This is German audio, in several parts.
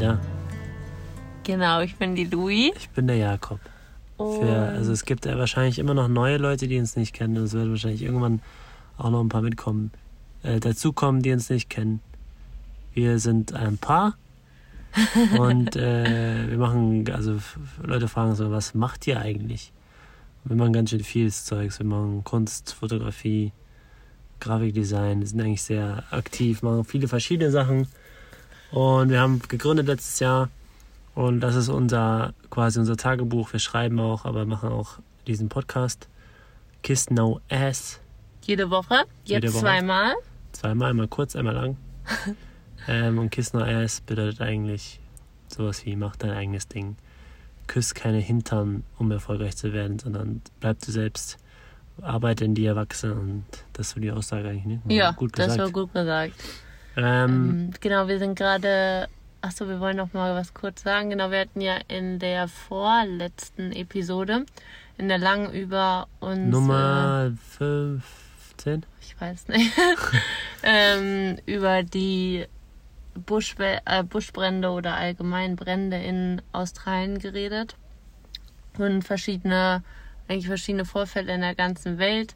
Da. Genau, ich bin die Louis. Ich bin der Jakob. Für, also es gibt ja wahrscheinlich immer noch neue Leute, die uns nicht kennen. Und es wird wahrscheinlich irgendwann auch noch ein paar mitkommen, äh, dazukommen, die uns nicht kennen. Wir sind ein Paar. und äh, wir machen, also Leute fragen so, was macht ihr eigentlich? Wir machen ganz schön vieles Zeugs. Wir machen Kunst, Fotografie, Grafikdesign, wir sind eigentlich sehr aktiv, machen viele verschiedene Sachen. Und wir haben gegründet letztes Jahr und das ist unser quasi unser Tagebuch. Wir schreiben auch, aber machen auch diesen Podcast. Kiss No Ass. Jede Woche, jetzt Jede Woche. zweimal. Zweimal, einmal kurz, einmal lang. ähm, und Kiss No Ass bedeutet eigentlich sowas wie mach dein eigenes Ding. Küss keine Hintern, um erfolgreich zu werden, sondern bleib du selbst. Arbeite in dir, wachse und das so die Aussage eigentlich, ne? Ja, gut das gesagt. war gut gesagt. Ähm, Ähm, genau, wir sind gerade. Achso, wir wollen noch mal was kurz sagen. Genau, wir hatten ja in der vorletzten Episode, in der langen über uns. Nummer 15? ich weiß nicht, ähm, über die Buschwe äh, Buschbrände oder allgemein Brände in Australien geredet und verschiedene, eigentlich verschiedene Vorfälle in der ganzen Welt.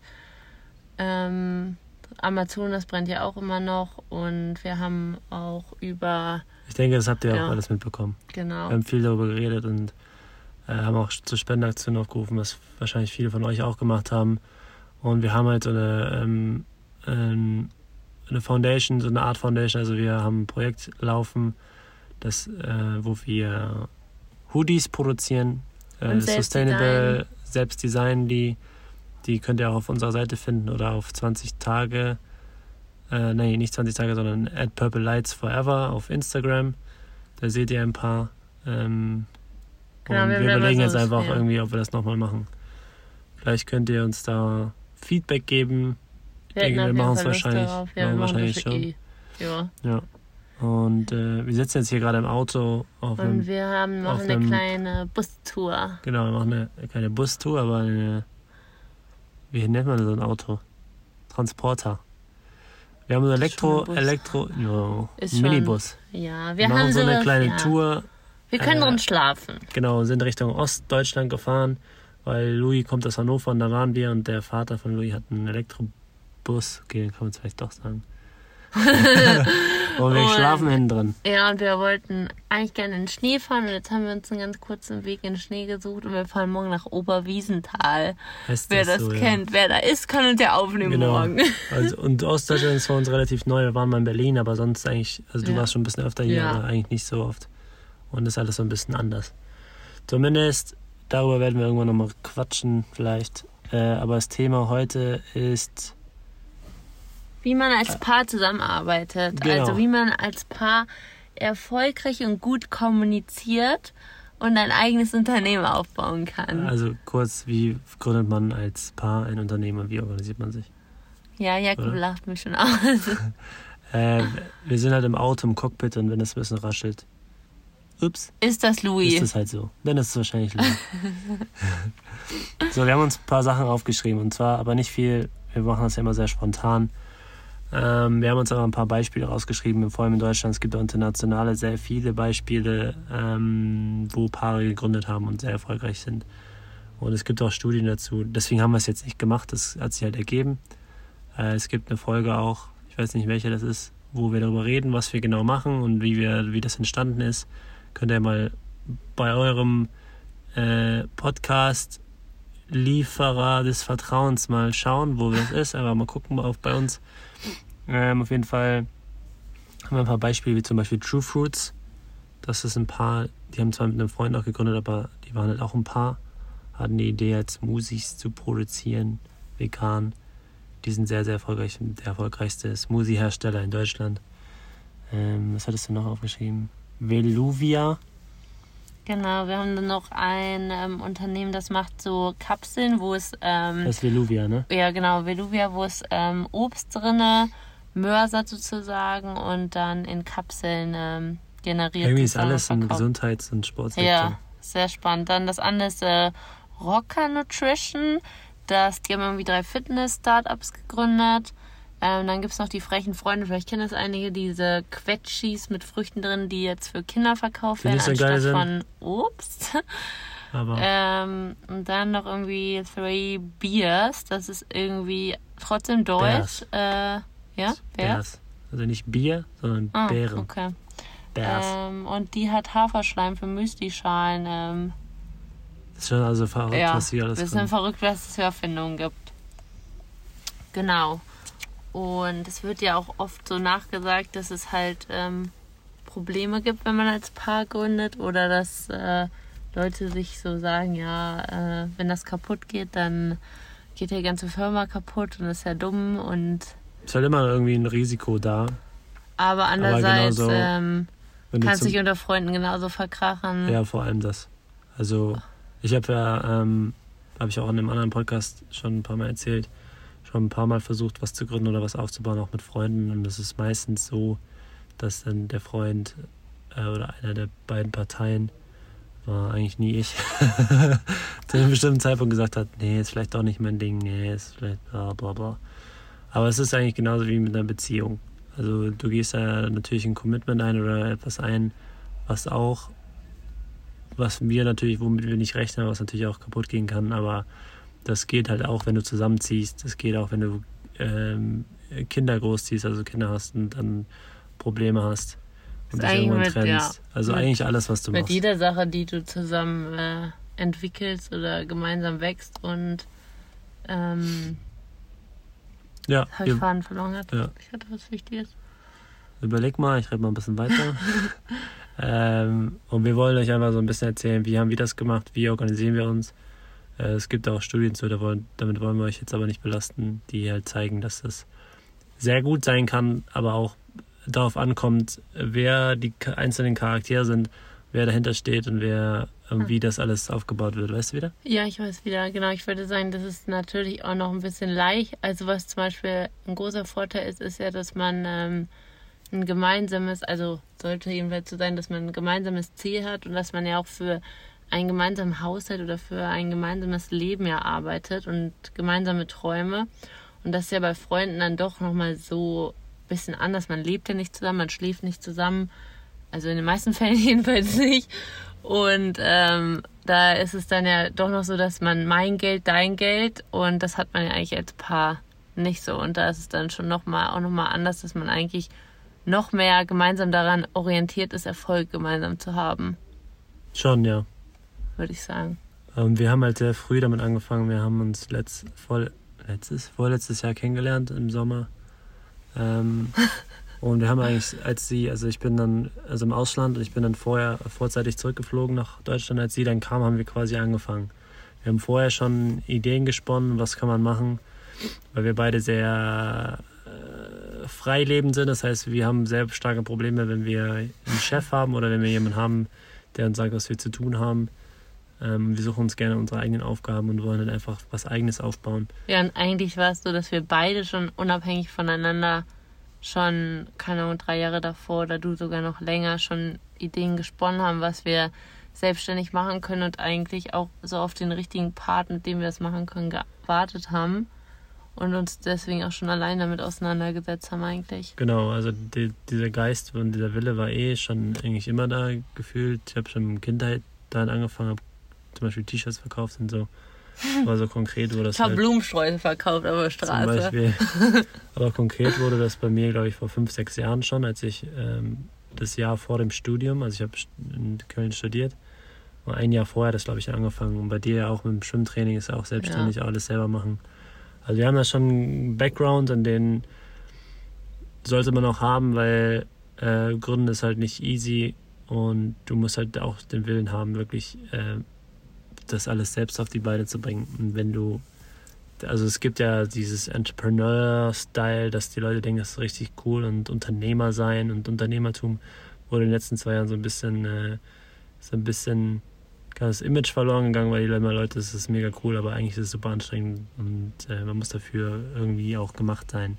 Ähm, Amazonas brennt ja auch immer noch und wir haben auch über, Ich denke, das habt ihr Ja. auch alles mitbekommen. genau, Wir haben viel darüber geredet und äh, haben auch zur Spendenaktion aufgerufen, was wahrscheinlich viele von euch auch gemacht haben. Und wir haben halt so eine, ähm, ähm, eine Foundation, so eine Art Foundation. Also wir haben ein Projekt laufen, das, äh, wo wir Hoodies produzieren, äh, selbst sustainable, selbst designen die. Die könnt ihr auch auf unserer Seite finden oder auf 20 Tage. Äh, nee, nicht 20 Tage, sondern at Purple Lights Forever auf Instagram. Da seht ihr ein paar. Ähm, Genau, und wir wir überlegen jetzt einfach ja. irgendwie, ob wir das nochmal machen. Vielleicht könnt ihr uns da Feedback geben. wir denke, wir Fall Lust wahrscheinlich- darauf. machen Ja, wir machen wahrscheinlich das schon. eh. Ja. Ja. Und äh, wir sitzen jetzt hier gerade im Auto auf Und einem. wir haben noch eine einem- kleine Bustour. Genau, wir machen eine, keine Bustour, aber eine. Wie nennt man so ein Auto? Transporter. Wir haben so Elektro, schon. Elektro, no, Ist schon- Minibus. Ja, wir, Wir machen haben so eine kleine ja. Tour. Wir können äh, drin schlafen. Genau, sind Richtung Ostdeutschland gefahren, weil Louis kommt aus Hannover und da waren wir und der Vater von Louis hat einen Elektrobus. Okay, kann man es vielleicht doch sagen. und wir Und- schlafen hinten drin. Ja, und wir wollten eigentlich gerne in den Schnee fahren und jetzt haben wir uns einen ganz kurzen Weg in den Schnee gesucht und wir fahren morgen nach Oberwiesenthal. Heißt Wer das so, ja. kennt, wer da ist, kann uns ja aufnehmen Genau. morgen. Also, und Ostdeutschland ist für uns relativ neu. Wir waren mal in Berlin, aber sonst eigentlich, also du Ja. warst schon ein bisschen öfter hier, Ja. aber eigentlich nicht so oft. Und ist alles so ein bisschen anders. Zumindest darüber werden wir irgendwann nochmal quatschen, vielleicht. Äh, aber das Thema heute ist Wie man als Paar zusammenarbeitet. Genau. Also wie man als Paar erfolgreich und gut kommuniziert und ein eigenes Unternehmen aufbauen kann. Also kurz, wie gründet man als Paar ein Unternehmen und wie organisiert man sich? ja, Jakob oder? lacht mich schon aus. Äh, wir sind halt im Auto, im Cockpit und wenn es ein bisschen raschelt, ups, ist das Louis? ist das halt so. Dann ist es wahrscheinlich Louis. so, wir haben uns ein paar Sachen aufgeschrieben und zwar aber nicht viel. Wir machen das ja immer sehr spontan. Ähm, wir haben uns aber ein paar Beispiele rausgeschrieben, vor allem in Deutschland. Es gibt auch internationale sehr viele Beispiele, ähm, wo Paare gegründet haben und sehr erfolgreich sind. Und es gibt auch Studien dazu. Deswegen haben wir es jetzt nicht gemacht. Das hat sich halt ergeben. Äh, es gibt eine Folge auch, ich weiß nicht welche das ist, wo wir darüber reden, was wir genau machen und wie wir, wie das entstanden ist. Könnt ihr mal bei eurem äh, Podcast Lieferer des Vertrauens mal schauen, wo das ist. Einfach mal gucken auf bei uns. Ähm, auf jeden Fall haben wir ein paar Beispiele, wie zum Beispiel True Fruits. Das ist ein Paar, die haben zwar mit einem Freund auch gegründet, aber die waren halt auch ein Paar. Hatten die Idee, jetzt Smoothies zu produzieren, vegan. Die sind sehr, sehr erfolgreich. Der erfolgreichste Smoothie-Hersteller in Deutschland. Ähm, was hattest du noch aufgeschrieben? Veluvia. Genau, wir haben dann noch ein ähm, Unternehmen, das macht so Kapseln, wo es, ähm, Das ist Veluvia, ne? ja genau, Veluvia, wo es ähm, Obst drinne, Mörser sozusagen und dann in Kapseln ähm, generiert. Irgendwie ist alles im. Gesundheits- und Sportsektor. Ja, sehr spannend. Dann das andere ist äh, Rocker Nutrition. Das, die haben irgendwie drei Fitness-Startups gegründet. Ähm, dann gibt es noch die frechen Freunde, vielleicht kennen das einige, diese Quetschis mit Früchten drin, die jetzt für Kinder verkauft Die werden, so anstatt sind. von Obst. Aber ähm, und dann noch irgendwie Three Beers, das ist irgendwie trotzdem deutsch. Äh, ja, Bears? Bears. Also nicht Bier, sondern Ah, Beeren. okay. Bears. Ähm, und die hat Haferschleim für Müslischalen. Ähm, Das ist schon also verrückt, ja, was hier alles bisschen drin verrückt, was es für Erfindungen gibt. Genau. Und es wird ja auch oft so nachgesagt, dass es halt ähm, Probleme gibt, wenn man als Paar gründet oder dass äh, Leute sich so sagen, ja, äh, wenn das kaputt geht, dann geht die ganze Firma kaputt und ist ja dumm und Ist halt immer irgendwie ein Risiko da. aber andererseits genauso, ähm, du kannst zum- dich unter Freunden genauso verkrachen. Ja, vor allem das. Also, ich habe ja, ähm, habe ich auch in einem anderen Podcast schon ein paar Mal erzählt, schon ein paar Mal versucht, was zu gründen oder was aufzubauen, auch mit Freunden. Und es ist meistens so, dass dann der Freund äh, oder einer der beiden Parteien, war eigentlich nie ich, zu einem bestimmten Zeitpunkt gesagt hat, nee, ist vielleicht doch nicht mein Ding, nee, ist vielleicht bla bla bla. Aber es ist eigentlich genauso wie mit einer Beziehung. Also du gehst da natürlich ein Commitment ein oder etwas ein, was auch, was wir natürlich, womit wir nicht rechnen, was natürlich auch kaputt gehen kann, aber das geht halt auch, wenn du zusammenziehst, das geht auch, wenn du ähm, Kinder großziehst, also Kinder hast und dann Probleme hast und dich irgendwann mit- trennst. ja, also mit- eigentlich alles, was du mit machst. jeder Sache, die du zusammen äh, entwickelst oder gemeinsam wächst und ähm, Ja, habe ich Faden verloren gehabt. Ja. Ich hatte was Wichtiges. überleg mal, ich rede mal ein bisschen weiter. ähm, und wir wollen euch einfach so ein bisschen erzählen, wie haben wir das gemacht, wie organisieren wir uns. Äh, es gibt auch Studien zu, da wollen, damit wollen wir euch jetzt aber nicht belasten, die halt zeigen, dass das sehr gut sein kann, aber auch darauf ankommt, wer die einzelnen Charaktere sind, wer dahinter steht und wer wie das alles aufgebaut wird. Weißt du wieder? Ja, ich weiß wieder. Genau, ich würde sagen, das ist natürlich auch noch ein bisschen leicht. Also was zum Beispiel ein großer Vorteil ist, ist ja, dass man ähm, ein gemeinsames, also sollte jedenfalls so sein, dass man ein gemeinsames Ziel hat und dass man ja auch für einen gemeinsamen Haushalt oder für ein gemeinsames Leben ja arbeitet und gemeinsame Träume. Und das ist ja bei Freunden dann doch nochmal so ein bisschen anders. Man lebt ja nicht zusammen, man schläft nicht zusammen. Also in den meisten Fällen jedenfalls nicht. Und ähm, da ist es dann ja doch noch so, dass man mein Geld, dein Geld und das hat man ja eigentlich als Paar nicht so. Und da ist es dann schon nochmal auch nochmal anders, dass man eigentlich noch mehr gemeinsam daran orientiert ist, Erfolg gemeinsam zu haben, Schon, ja. würde ich sagen. Und wir haben halt sehr früh damit angefangen. Wir haben uns letzt, voll, letztes, vorletztes Jahr kennengelernt im Sommer. Ähm, und wir haben eigentlich, als sie, also ich bin dann, also im Ausland und ich bin dann vorher vorzeitig zurückgeflogen nach Deutschland, als sie dann kam, haben wir quasi angefangen. Wir haben vorher schon Ideen gesponnen, was kann man machen, weil wir beide sehr äh, frei lebend sind. Das heißt, wir haben sehr starke Probleme, wenn wir einen Chef haben oder wenn wir jemanden haben, der uns sagt, was wir zu tun haben. Ähm, wir suchen uns gerne unsere eigenen Aufgaben und wollen dann einfach was Eigenes aufbauen. Ja, und eigentlich war es so, dass wir beide schon unabhängig voneinander schon, keine Ahnung, drei Jahre davor oder du sogar noch länger schon Ideen gesponnen haben, was wir selbstständig machen können und eigentlich auch so auf den richtigen Part, mit dem wir das machen können, gewartet haben und uns deswegen auch schon allein damit auseinandergesetzt haben eigentlich. Genau, also die, dieser Geist und dieser Wille war eh schon eigentlich immer da gefühlt. Ich habe schon in Kindheit dann angefangen, habe zum Beispiel T-Shirts verkauft und so. Aber so konkret wurde das Ich habe halt Blumensträuße verkauft auf der zum Straße. Beispiel. Aber konkret wurde das bei mir, glaube ich, vor fünf, sechs Jahren schon, als ich ähm, das Jahr vor dem Studium, also ich habe in Köln studiert, ein Jahr vorher das, glaube ich, angefangen. Und bei dir ja auch mit dem Schwimmtraining ist auch selbstständig alles selber machen. Also wir haben da schon einen Background, an den sollte man auch haben, weil äh, Gründen ist halt nicht easy und du musst halt auch den Willen haben, wirklich äh, das alles selbst auf die Beine zu bringen. Und wenn du, also es gibt ja dieses Entrepreneur-Style, dass die Leute denken, das ist richtig cool und Unternehmer sein und Unternehmertum wurde in den letzten zwei Jahren so ein bisschen, äh, so ein bisschen das Image verloren gegangen, weil die immer Leute, das ist mega cool, aber eigentlich ist es super anstrengend und äh, man muss dafür irgendwie auch gemacht sein.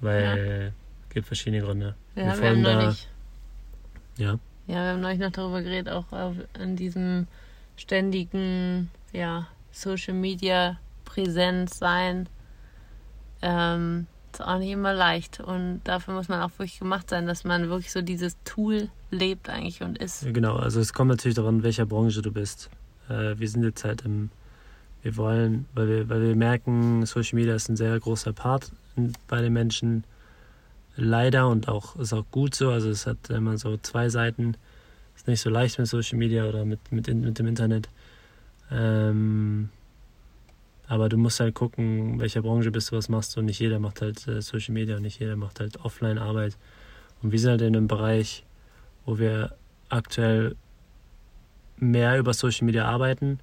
Weil es gibt verschiedene Gründe. Ja, Wir wir haben da- neulich, Ja, ja, wir haben neulich noch darüber geredet, auch in diesem ständigen, ja, Social Media Präsenz sein, ähm, es auch nicht immer leicht. Und dafür muss man auch wirklich gemacht sein, dass man wirklich so dieses Tool lebt eigentlich und ist. Genau, also es kommt natürlich daran, in welcher Branche du bist. Äh, wir sind jetzt halt im, wir wollen, weil wir, weil wir merken, Social Media ist ein sehr großer Part bei den Menschen. Leider und auch ist auch gut so. Also es hat immer so zwei Seiten. Ist nicht so leicht mit Social Media oder mit, mit, mit dem Internet. Ähm, aber du musst halt gucken, welcher Branche bist du, was machst du. Und nicht jeder macht halt äh, Social Media und nicht jeder macht halt Offline-Arbeit. Und wir sind halt in einem Bereich, wo wir aktuell mehr über Social Media arbeiten.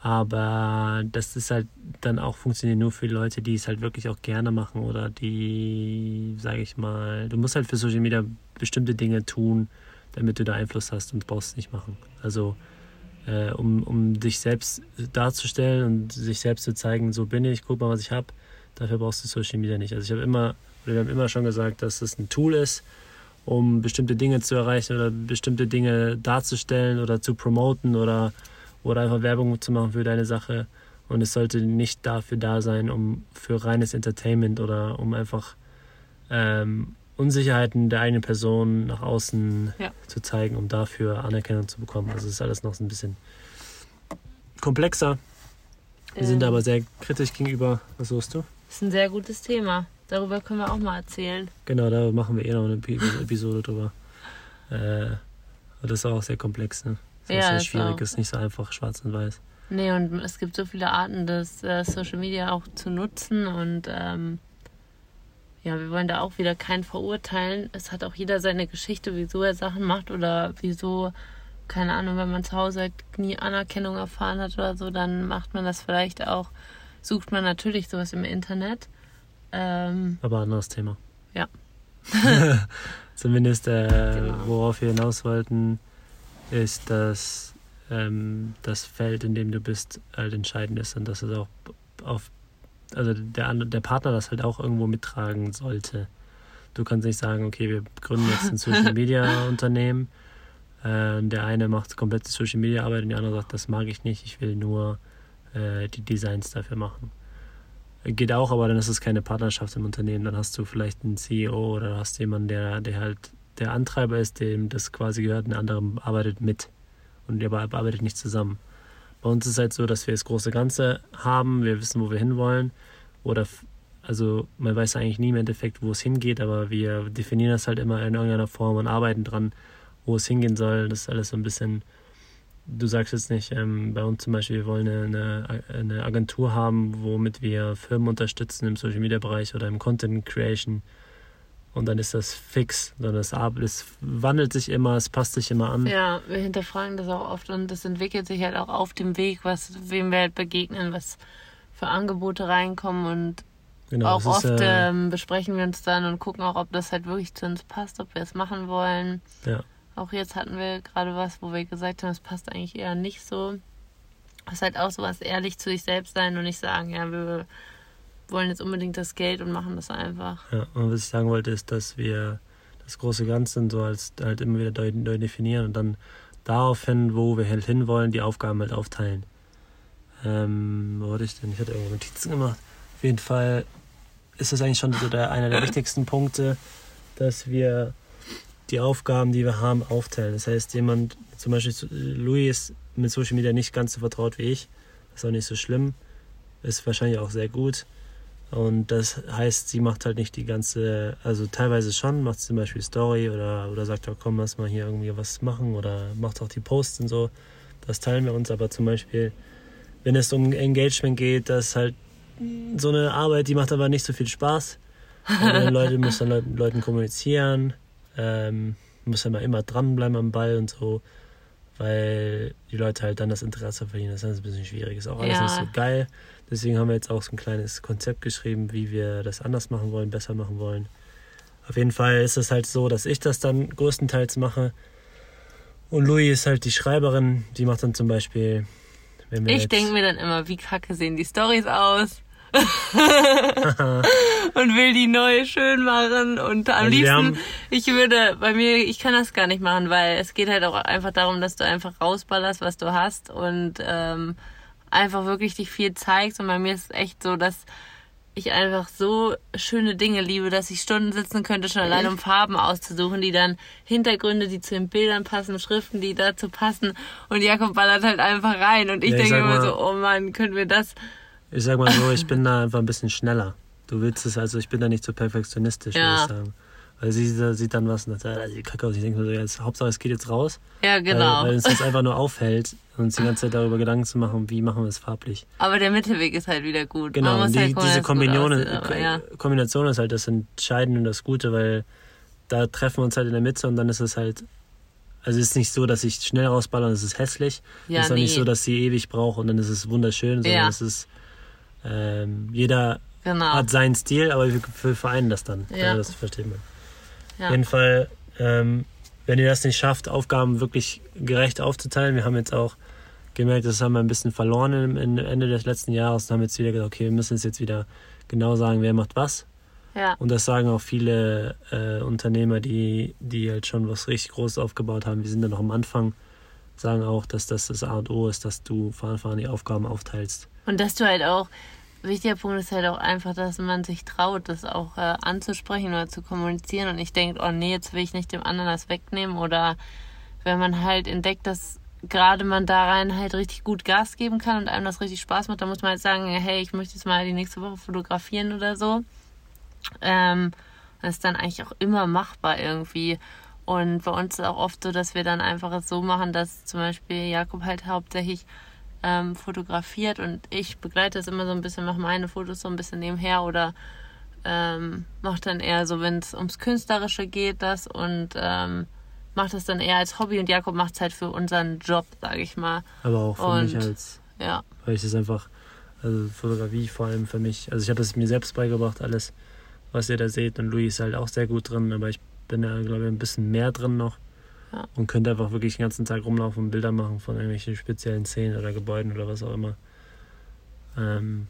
Aber das ist halt dann auch funktioniert nur für Leute, die es halt wirklich auch gerne machen oder die, sage ich mal, du musst halt für Social Media bestimmte Dinge tun, damit du da Einfluss hast und brauchst es nicht machen. Also äh, um, um dich selbst darzustellen und sich selbst zu zeigen, so bin ich, guck mal, was ich habe, dafür brauchst du Social Media nicht. Also ich habe immer, oder wir haben immer schon gesagt, dass es ein Tool ist, um bestimmte Dinge zu erreichen oder bestimmte Dinge darzustellen oder zu promoten oder, oder einfach Werbung zu machen für deine Sache. Und es sollte nicht dafür da sein, um für reines Entertainment oder um einfach ähm, Unsicherheiten der eigenen Person nach außen ja. zu zeigen, um dafür Anerkennung zu bekommen. Also es ist alles noch so ein bisschen komplexer. Wir ähm, sind aber sehr kritisch gegenüber. Was suchst du? Das ist ein sehr gutes Thema. Darüber können wir auch mal erzählen. Genau, da machen wir eh noch eine Episode drüber. Äh, das ist auch sehr komplex. Ne? Das ja, ist sehr schwierig, ist nicht so einfach schwarz und weiß. Nee, und es gibt so viele Arten, das äh, Social Media auch zu nutzen und ähm, ja, wir wollen da auch wieder keinen verurteilen. Es hat auch jeder seine Geschichte, wieso er Sachen macht oder wieso, keine Ahnung, wenn man zu Hause halt nie Anerkennung erfahren hat oder so, dann macht man das vielleicht auch, sucht man natürlich sowas im Internet. Ähm, Aber anderes Thema. Ja. Zumindest, äh, genau. worauf wir hinaus wollten, ist, dass ähm, das Feld, in dem du bist, halt entscheidend ist und dass es auch auf also der, der Partner das halt auch irgendwo mittragen sollte. Du kannst nicht sagen, okay, wir gründen jetzt ein Social Media Unternehmen. Äh, der eine macht komplett die Social Media Arbeit und der andere sagt, das mag ich nicht, ich will nur äh, die Designs dafür machen. Geht auch, aber dann ist es keine Partnerschaft im Unternehmen. Dann hast du vielleicht einen CEO oder hast jemanden, der, der halt der Antreiber ist, dem das quasi gehört, und der andere arbeitet mit. Und der arbeitet nicht zusammen. Bei uns ist es halt so, dass wir das große Ganze haben, wir wissen, wo wir hinwollen. Oder also man weiß eigentlich nie im Endeffekt, wo es hingeht, aber wir definieren das halt immer in irgendeiner Form und arbeiten dran, wo es hingehen soll. Das ist alles so ein bisschen, du sagst jetzt nicht, ähm, bei uns zum Beispiel, wir wollen eine, eine Agentur haben, womit wir Firmen unterstützen im Social Media Bereich oder im Content Creation und dann ist das fix, sondern es, es wandelt sich immer, es passt sich immer an. Ja, wir hinterfragen das auch oft und das entwickelt sich halt auch auf dem Weg, was wem wir halt begegnen, was für Angebote reinkommen und genau, auch oft ist, äh, ähm, besprechen wir uns dann und gucken auch, ob das halt wirklich zu uns passt, ob wir es machen wollen. Ja. Auch jetzt hatten wir gerade was, wo wir gesagt haben, es passt eigentlich eher nicht so. Es ist halt auch so was ehrlich zu sich selbst sein und nicht sagen, ja, wir wollen jetzt unbedingt das Geld und machen das einfach. Ja, und was ich sagen wollte, ist, dass wir das große Ganze so als halt immer wieder neu, neu definieren und dann daraufhin, wo wir halt hinwollen, die Aufgaben halt aufteilen. Ähm, wo hatte ich denn? Ich hatte irgendwo Notizen gemacht. Auf jeden Fall ist das eigentlich schon so der, einer der wichtigsten Punkte, dass wir die Aufgaben, die wir haben, aufteilen. Das heißt, jemand, zum Beispiel Louis ist mit Social Media nicht ganz so vertraut wie ich. Ist auch nicht so schlimm. Ist wahrscheinlich auch sehr gut. Und das heißt, sie macht halt nicht die ganze, also teilweise schon, macht zum Beispiel Story oder, oder sagt, ja, komm, lass mal hier irgendwie was machen oder macht auch die Posts und so. Das teilen wir uns aber zum Beispiel, wenn es um Engagement geht, das ist halt so eine Arbeit, die macht aber nicht so viel Spaß. Leute muss dann Leuten, Leuten kommunizieren, ähm, muss dann immer dranbleiben am Ball und so, weil die Leute halt dann das Interesse verlieren. Das ist ein bisschen schwierig. Ist auch alles ja. nicht so geil. Deswegen haben wir jetzt auch so ein kleines Konzept geschrieben, wie wir das anders machen wollen, besser machen wollen. Auf jeden Fall ist es halt so, dass ich das dann größtenteils mache. Und Louis ist halt die Schreiberin, die macht dann zum Beispiel. ich denke mir dann immer, wie kacke sehen die Stories aus. und will die neu schön machen und am also liebsten, ich würde, bei mir, ich kann das gar nicht machen, weil es geht halt auch einfach darum, dass du einfach rausballerst, was du hast und ähm, einfach wirklich dich viel zeigst. Und bei mir ist es echt so, dass ich einfach so schöne Dinge liebe, dass ich Stunden sitzen könnte, schon allein um Farben auszusuchen, die dann Hintergründe, die zu den Bildern passen, Schriften, die dazu passen. Und Jakob ballert halt einfach rein. Und ich Ja, ich denke immer mal- so, oh Mann, können wir das? Ich sag mal so, ich bin da einfach ein bisschen schneller. Du willst es, also ich bin da nicht so perfektionistisch, Ja. würde ich sagen. Weil sie sieht- dann was und sagt, ah, sieht kacke aus. Ich denke mir so, jetzt, Hauptsache es geht jetzt raus. Ja, genau. Weil, weil uns das einfach nur aufhält, uns die ganze Zeit darüber Gedanken zu machen, wie machen wir es farblich. aber der Mittelweg ist halt wieder gut. Genau, und die, halt diese Kombination, aussieht, aber ja. Kombination ist halt das Entscheidende und das Gute, weil da treffen wir uns halt in der Mitte und dann ist es halt, also es ist nicht so, dass ich schnell rausballer und es ist hässlich. Ja, es ist auch nicht nee. so, dass sie ewig braucht und dann ist es wunderschön, sondern Ja. es ist, ähm, jeder Genau. hat seinen Stil, aber wir, wir vereinen das dann. Ja. das versteht man. Ja. Auf jeden Fall, ähm, wenn ihr das nicht schafft, Aufgaben wirklich gerecht aufzuteilen, wir haben jetzt auch gemerkt, das haben wir ein bisschen verloren im, Ende des letzten Jahres und haben jetzt wieder gesagt, okay, wir müssen es jetzt wieder genau sagen, wer macht was. ja. Und das sagen auch viele äh, Unternehmer, die, die halt schon was richtig Großes aufgebaut haben. Wir sind da noch am Anfang, sagen auch, dass das das A und O ist, dass du Anfang an die Aufgaben aufteilst. Und dass du halt auch, wichtiger Punkt ist halt auch einfach, dass man sich traut, das auch äh, anzusprechen oder zu kommunizieren und nicht denkt, oh nee, jetzt will ich nicht dem anderen das wegnehmen oder wenn man halt entdeckt, dass gerade man da rein halt richtig gut Gas geben kann und einem das richtig Spaß macht, dann muss man halt sagen, hey, ich möchte jetzt mal die nächste Woche fotografieren oder so. Ähm, das ist dann eigentlich auch immer machbar irgendwie. Und bei uns ist auch oft so, dass wir dann einfach es so machen, dass zum Beispiel Jakob halt hauptsächlich ähm, fotografiert und ich begleite das immer so ein bisschen, mache meine Fotos so ein bisschen nebenher oder ähm, mache dann eher so, wenn es ums Künstlerische geht, das und ähm, mache das dann eher als Hobby und Jakob macht es halt für unseren Job, sage ich mal. Aber auch für mich Und- als Ja, weil ich das einfach, also Fotografie vor allem für mich, also ich habe es mir selbst beigebracht, alles, was ihr da seht. Und Louis ist halt auch sehr gut drin, aber ich bin da, glaube ich, ein bisschen mehr drin noch. Ja. Und könnte einfach wirklich den ganzen Tag rumlaufen und Bilder machen von irgendwelchen speziellen Szenen oder Gebäuden oder was auch immer. Ähm,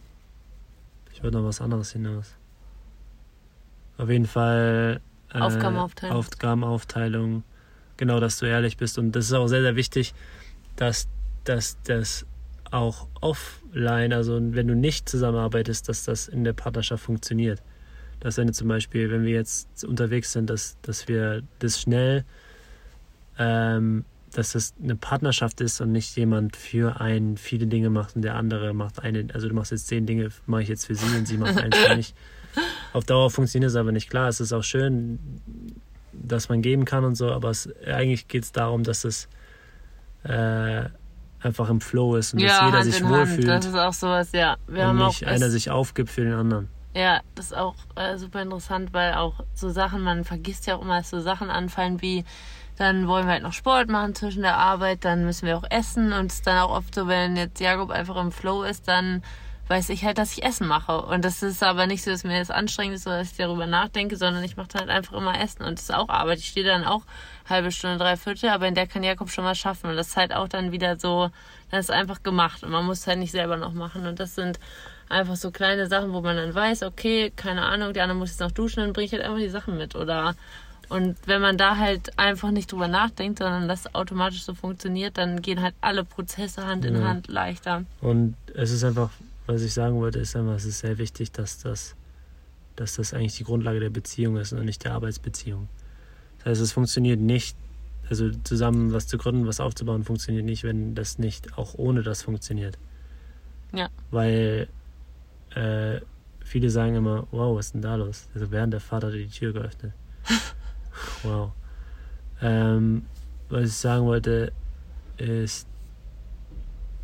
ich würde noch was anderes hinaus. Auf jeden Fall äh, Aufgabenaufteilung. Aufgabenaufteilung. Genau, dass du ehrlich bist. Und das ist auch sehr, sehr wichtig, dass, dass das auch offline, also wenn du nicht zusammenarbeitest, dass das in der Partnerschaft funktioniert. Dass wenn du zum Beispiel, wenn wir jetzt unterwegs sind, dass, dass wir das schnell, ähm, dass das eine Partnerschaft ist und nicht jemand für einen viele Dinge macht und der andere macht eine, also du machst jetzt zehn Dinge, mache ich jetzt für sie und sie macht eins für mich. Auf Dauer funktioniert es aber nicht. Klar, es ist auch schön, dass man geben kann und so, aber es, eigentlich geht es darum, dass es äh, einfach im Flow ist und dass ja jeder Hand sich in Hand, wohlfühlt das ist auch sowas, ja. Wir und haben auch nicht einer sich aufgibt für den anderen. Ja, das ist auch äh, super interessant, weil auch so Sachen, man vergisst ja auch immer, dass so Sachen anfallen wie, dann wollen wir halt noch Sport machen zwischen der Arbeit, dann müssen wir auch essen und es ist dann auch oft so, wenn jetzt Jakob einfach im Flow ist, dann weiß ich halt, dass ich Essen mache. Und das ist aber nicht so, dass mir das anstrengend ist oder dass ich darüber nachdenke, sondern ich mache halt einfach immer Essen und das ist auch Arbeit. Ich stehe dann auch halbe Stunde, drei Viertel, aber in der kann Jakob schon mal schaffen und das ist halt auch dann wieder so, dann ist einfach gemacht und man muss es halt nicht selber noch machen und das sind einfach so kleine Sachen, wo man dann weiß, okay, keine Ahnung, der andere muss jetzt noch duschen, dann bringe ich halt einfach die Sachen mit. Oder und wenn man da halt einfach nicht drüber nachdenkt, sondern das automatisch so funktioniert, dann gehen halt alle Prozesse Hand in Ja. Hand leichter. Und es ist einfach, was ich sagen wollte, ist einfach, es ist sehr wichtig, dass das, dass das eigentlich die Grundlage der Beziehung ist und nicht der Arbeitsbeziehung. Das heißt, es funktioniert nicht, also zusammen was zu gründen, was aufzubauen, funktioniert nicht, wenn das nicht auch ohne das funktioniert. Ja. Weil äh, viele sagen immer, wow, was ist denn da los? Also während der Vater die Tür geöffnet. wow. Ähm, was ich sagen wollte, ist,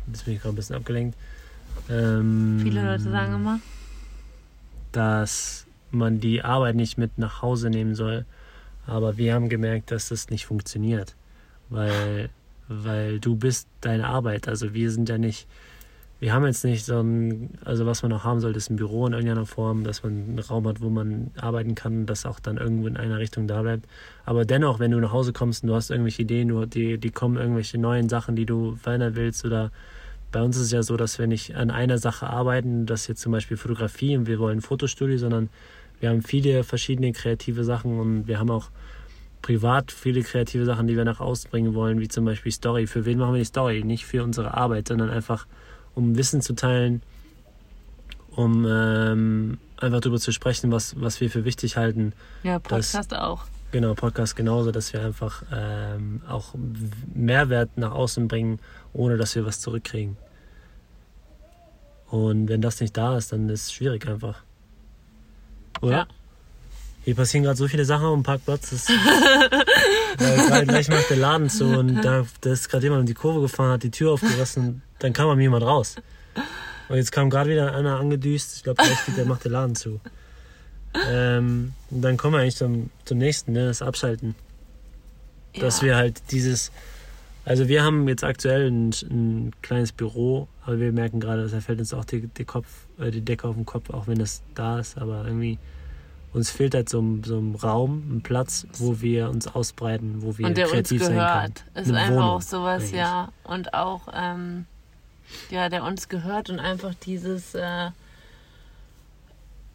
jetzt bin ich gerade ein bisschen abgelenkt. Ähm, Viele Leute sagen immer, dass man die Arbeit nicht mit nach Hause nehmen soll. Aber wir haben gemerkt, dass das nicht funktioniert. Weil, weil du bist deine Arbeit. Also wir sind ja nicht, wir haben jetzt nicht so ein, also was man noch haben sollte, ist ein Büro in irgendeiner Form, dass man einen Raum hat, wo man arbeiten kann das auch dann irgendwo in einer Richtung da bleibt. Aber dennoch, wenn du nach Hause kommst und du hast irgendwelche Ideen, du, die, die kommen irgendwelche neuen Sachen, die du verändern willst oder bei uns ist es ja so, dass wir nicht an einer Sache arbeiten, das jetzt zum Beispiel Fotografie und wir wollen ein Fotostudio, sondern wir haben viele verschiedene kreative Sachen und wir haben auch privat viele kreative Sachen, die wir nach außen bringen wollen, wie zum Beispiel Story. Für wen machen wir die Story? Nicht für unsere Arbeit, sondern einfach um Wissen zu teilen, um, ähm, einfach darüber zu sprechen, was, was wir für wichtig halten. Ja, Podcast dass, auch. Genau, Podcast genauso, dass wir einfach ähm, auch Mehrwert nach außen bringen, ohne dass wir was zurückkriegen. Und wenn das nicht da ist, dann ist es schwierig einfach. Oder? Ja. Hier passieren gerade so viele Sachen auf dem Parkplatz. Das, äh, gleich macht der Laden zu und da, da ist gerade jemand in die Kurve gefahren, hat die Tür aufgerissen, dann kam am jemand raus. Und jetzt kam gerade wieder einer angedüst. Ich glaube, der macht den Laden zu. Ähm, und dann kommen wir eigentlich zum, zum nächsten, ne, das Abschalten. Ja. Dass wir halt dieses, also wir haben jetzt aktuell ein, ein, kleines Büro, aber wir merken gerade, da fällt uns auch die, die, Kopf, äh, die Decke auf den Kopf, auch wenn das da ist, aber irgendwie uns fehlt halt so, so ein Raum, ein Platz, wo wir uns ausbreiten, wo wir und der kreativ uns gehört. sein können. Ist Eine einfach Wohnung, auch sowas, eigentlich. ja. Und auch, ähm, ja, der uns gehört und einfach dieses, äh,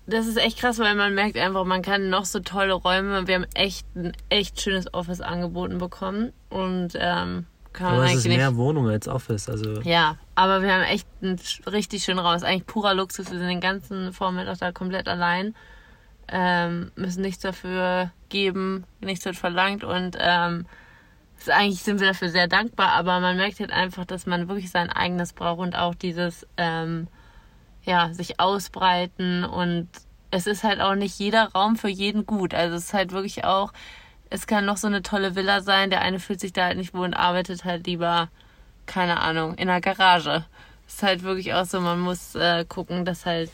das ist echt krass, weil man merkt einfach, man kann noch so tolle Räume. Wir haben echt ein echt schönes Office angeboten bekommen und ähm, kann aber man es ist nicht, mehr Wohnung als Office, also. Ja, aber wir haben echt einen richtig schönen Raum. Es ist eigentlich purer Luxus. Wir sind den ganzen Vormittag da komplett allein. Ähm, müssen nichts dafür geben, nichts wird verlangt und ähm, eigentlich sind wir dafür sehr dankbar, aber man merkt halt einfach, dass man wirklich sein eigenes braucht und auch dieses ähm, ja, sich ausbreiten und es ist halt auch nicht jeder Raum für jeden gut. Also es ist halt wirklich auch, es kann noch so eine tolle Villa sein, der eine fühlt sich da halt nicht wohl und arbeitet halt lieber, keine Ahnung, in der Garage. Es ist halt wirklich auch so, man muss äh, gucken, dass halt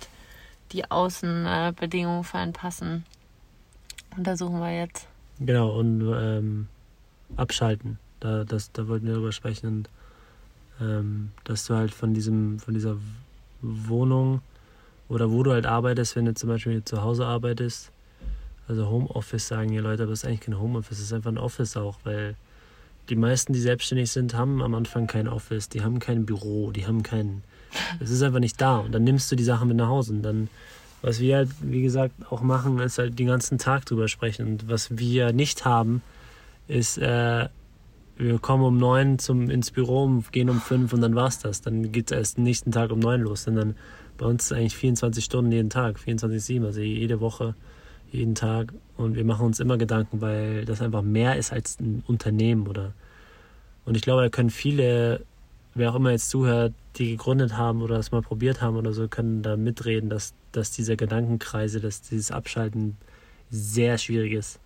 die Außenbedingungen einen passen. Und da suchen wir jetzt. Genau, und ähm, abschalten. Da, das, da wollten wir drüber sprechen. Und, ähm, dass du halt von diesem, von dieser Wohnung oder wo du halt arbeitest, wenn du zum Beispiel zu Hause arbeitest. Also Homeoffice sagen ja Leute, aber es ist eigentlich kein Homeoffice, es ist einfach ein Office auch, weil die meisten, die selbstständig sind, haben am Anfang kein Office, die haben kein Büro, die haben keinen. Es ist einfach nicht da. Und dann nimmst du die Sachen mit nach Hause. Und dann, was wir halt, wie gesagt, auch machen, ist halt den ganzen Tag drüber sprechen. Und was wir nicht haben, ist äh, wir kommen um neun zum, ins Büro, gehen um fünf und dann war's das. Dann geht es erst den nächsten Tag um neun los. Und dann bei uns ist eigentlich 24 Stunden jeden Tag, 24-7, also jede Woche, jeden Tag. Und wir machen uns immer Gedanken, weil das einfach mehr ist als ein Unternehmen oder. Und ich glaube, da können viele, wer auch immer jetzt zuhört, die gegründet haben oder das mal probiert haben oder so, können da mitreden, dass, dass diese Gedankenkreise, dass dieses Abschalten sehr schwierig ist.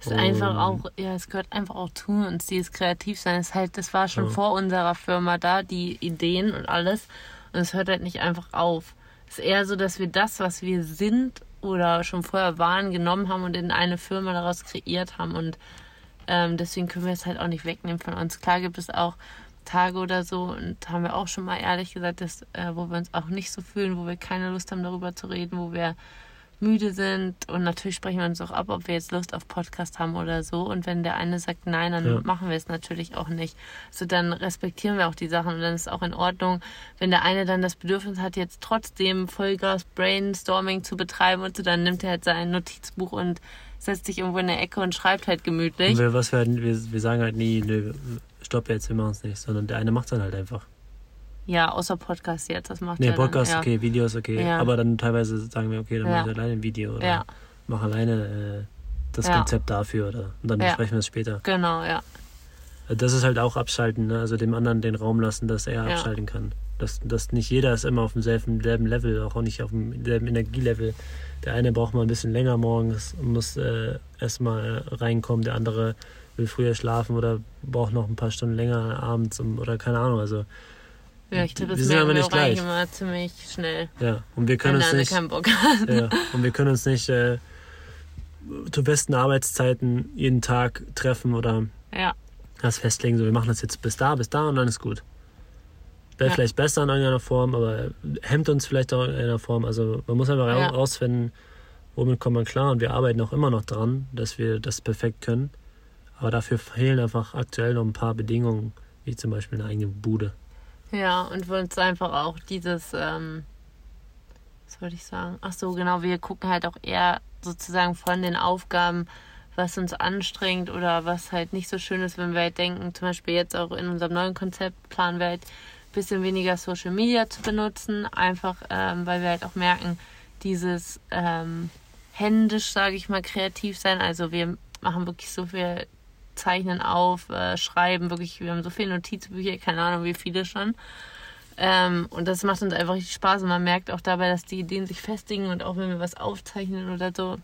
Es ist einfach auch, ja, es gehört einfach auch zu uns, dieses Kreativsein. Es halt, das war schon ja. vor unserer Firma da, die Ideen und alles. Und es hört halt nicht einfach auf. Es ist eher so, dass wir das, was wir sind oder schon vorher waren, genommen haben und in eine Firma daraus kreiert haben. Und ähm, deswegen können wir es halt auch nicht wegnehmen von uns. Klar gibt es auch Tage oder so, und haben wir auch schon mal ehrlich gesagt, dass, äh, wo wir uns auch nicht so fühlen, wo wir keine Lust haben, darüber zu reden, wo wir müde sind und natürlich sprechen wir uns auch ab, ob wir jetzt Lust auf Podcast haben oder so. Und wenn der eine sagt nein, dann ja. machen wir es natürlich auch nicht. So dann respektieren wir auch die Sachen und dann ist es auch in Ordnung, wenn der eine dann das Bedürfnis hat, jetzt trotzdem Vollgas Brainstorming zu betreiben und so, dann nimmt er halt sein Notizbuch und setzt sich irgendwo in der Ecke und schreibt halt gemütlich. Wir, was wir, halt, wir, wir sagen halt nie, nö, stopp jetzt, wir machen es nicht, sondern der eine macht es dann halt einfach. Ja, außer Podcast jetzt, das macht Nee, Podcast dann, ja. okay, Videos okay. Ja. Aber dann teilweise sagen wir, okay, dann ja. mache ich alleine ein Video oder ja. mach alleine äh, das Konzept dafür oder und dann besprechen wir es später. Genau, ja. Das ist halt auch abschalten, ne? also dem anderen den Raum lassen, dass er abschalten kann. Dass, dass nicht jeder ist immer auf demselben, selben Level, auch nicht auf demselben Energielevel. Der eine braucht mal ein bisschen länger morgens und muss äh, erstmal äh, reinkommen, der andere will früher schlafen oder braucht noch ein paar Stunden länger abends um, oder keine Ahnung. Also ja, ich glaube, das wir merken wir auch gleich. immer ziemlich schnell. Ja, und wir können uns nicht. Keinen Bock ja, und wir können uns nicht äh, zu besten Arbeitszeiten jeden Tag treffen oder ja. das festlegen. So, wir machen das jetzt bis da, bis da und dann ist gut. Wäre ja. vielleicht besser in irgendeiner Form, aber hemmt uns vielleicht auch in einer Form. Also man muss einfach ja. rausfinden, womit kommt man klar. Und wir arbeiten auch immer noch dran, dass wir das perfekt können. Aber dafür fehlen einfach aktuell noch ein paar Bedingungen, wie zum Beispiel eine eigene Bude. Ja, und für uns einfach auch dieses, ähm, was wollte ich sagen? Ach so, genau, wir gucken halt auch eher sozusagen von den Aufgaben, was uns anstrengt oder was halt nicht so schön ist, wenn wir halt denken, zum Beispiel jetzt auch in unserem neuen Konzept planen wir halt ein bisschen weniger Social Media zu benutzen, einfach ähm, weil wir halt auch merken, dieses ähm, händisch, sage ich mal, kreativ sein. Also wir machen wirklich so viel Zeichnen auf, äh, schreiben, wirklich, wir haben so viele Notizbücher, keine Ahnung, wie viele schon. Ähm, und das macht uns einfach richtig Spaß und man merkt auch dabei, dass die Ideen sich festigen und auch wenn wir was aufzeichnen oder so,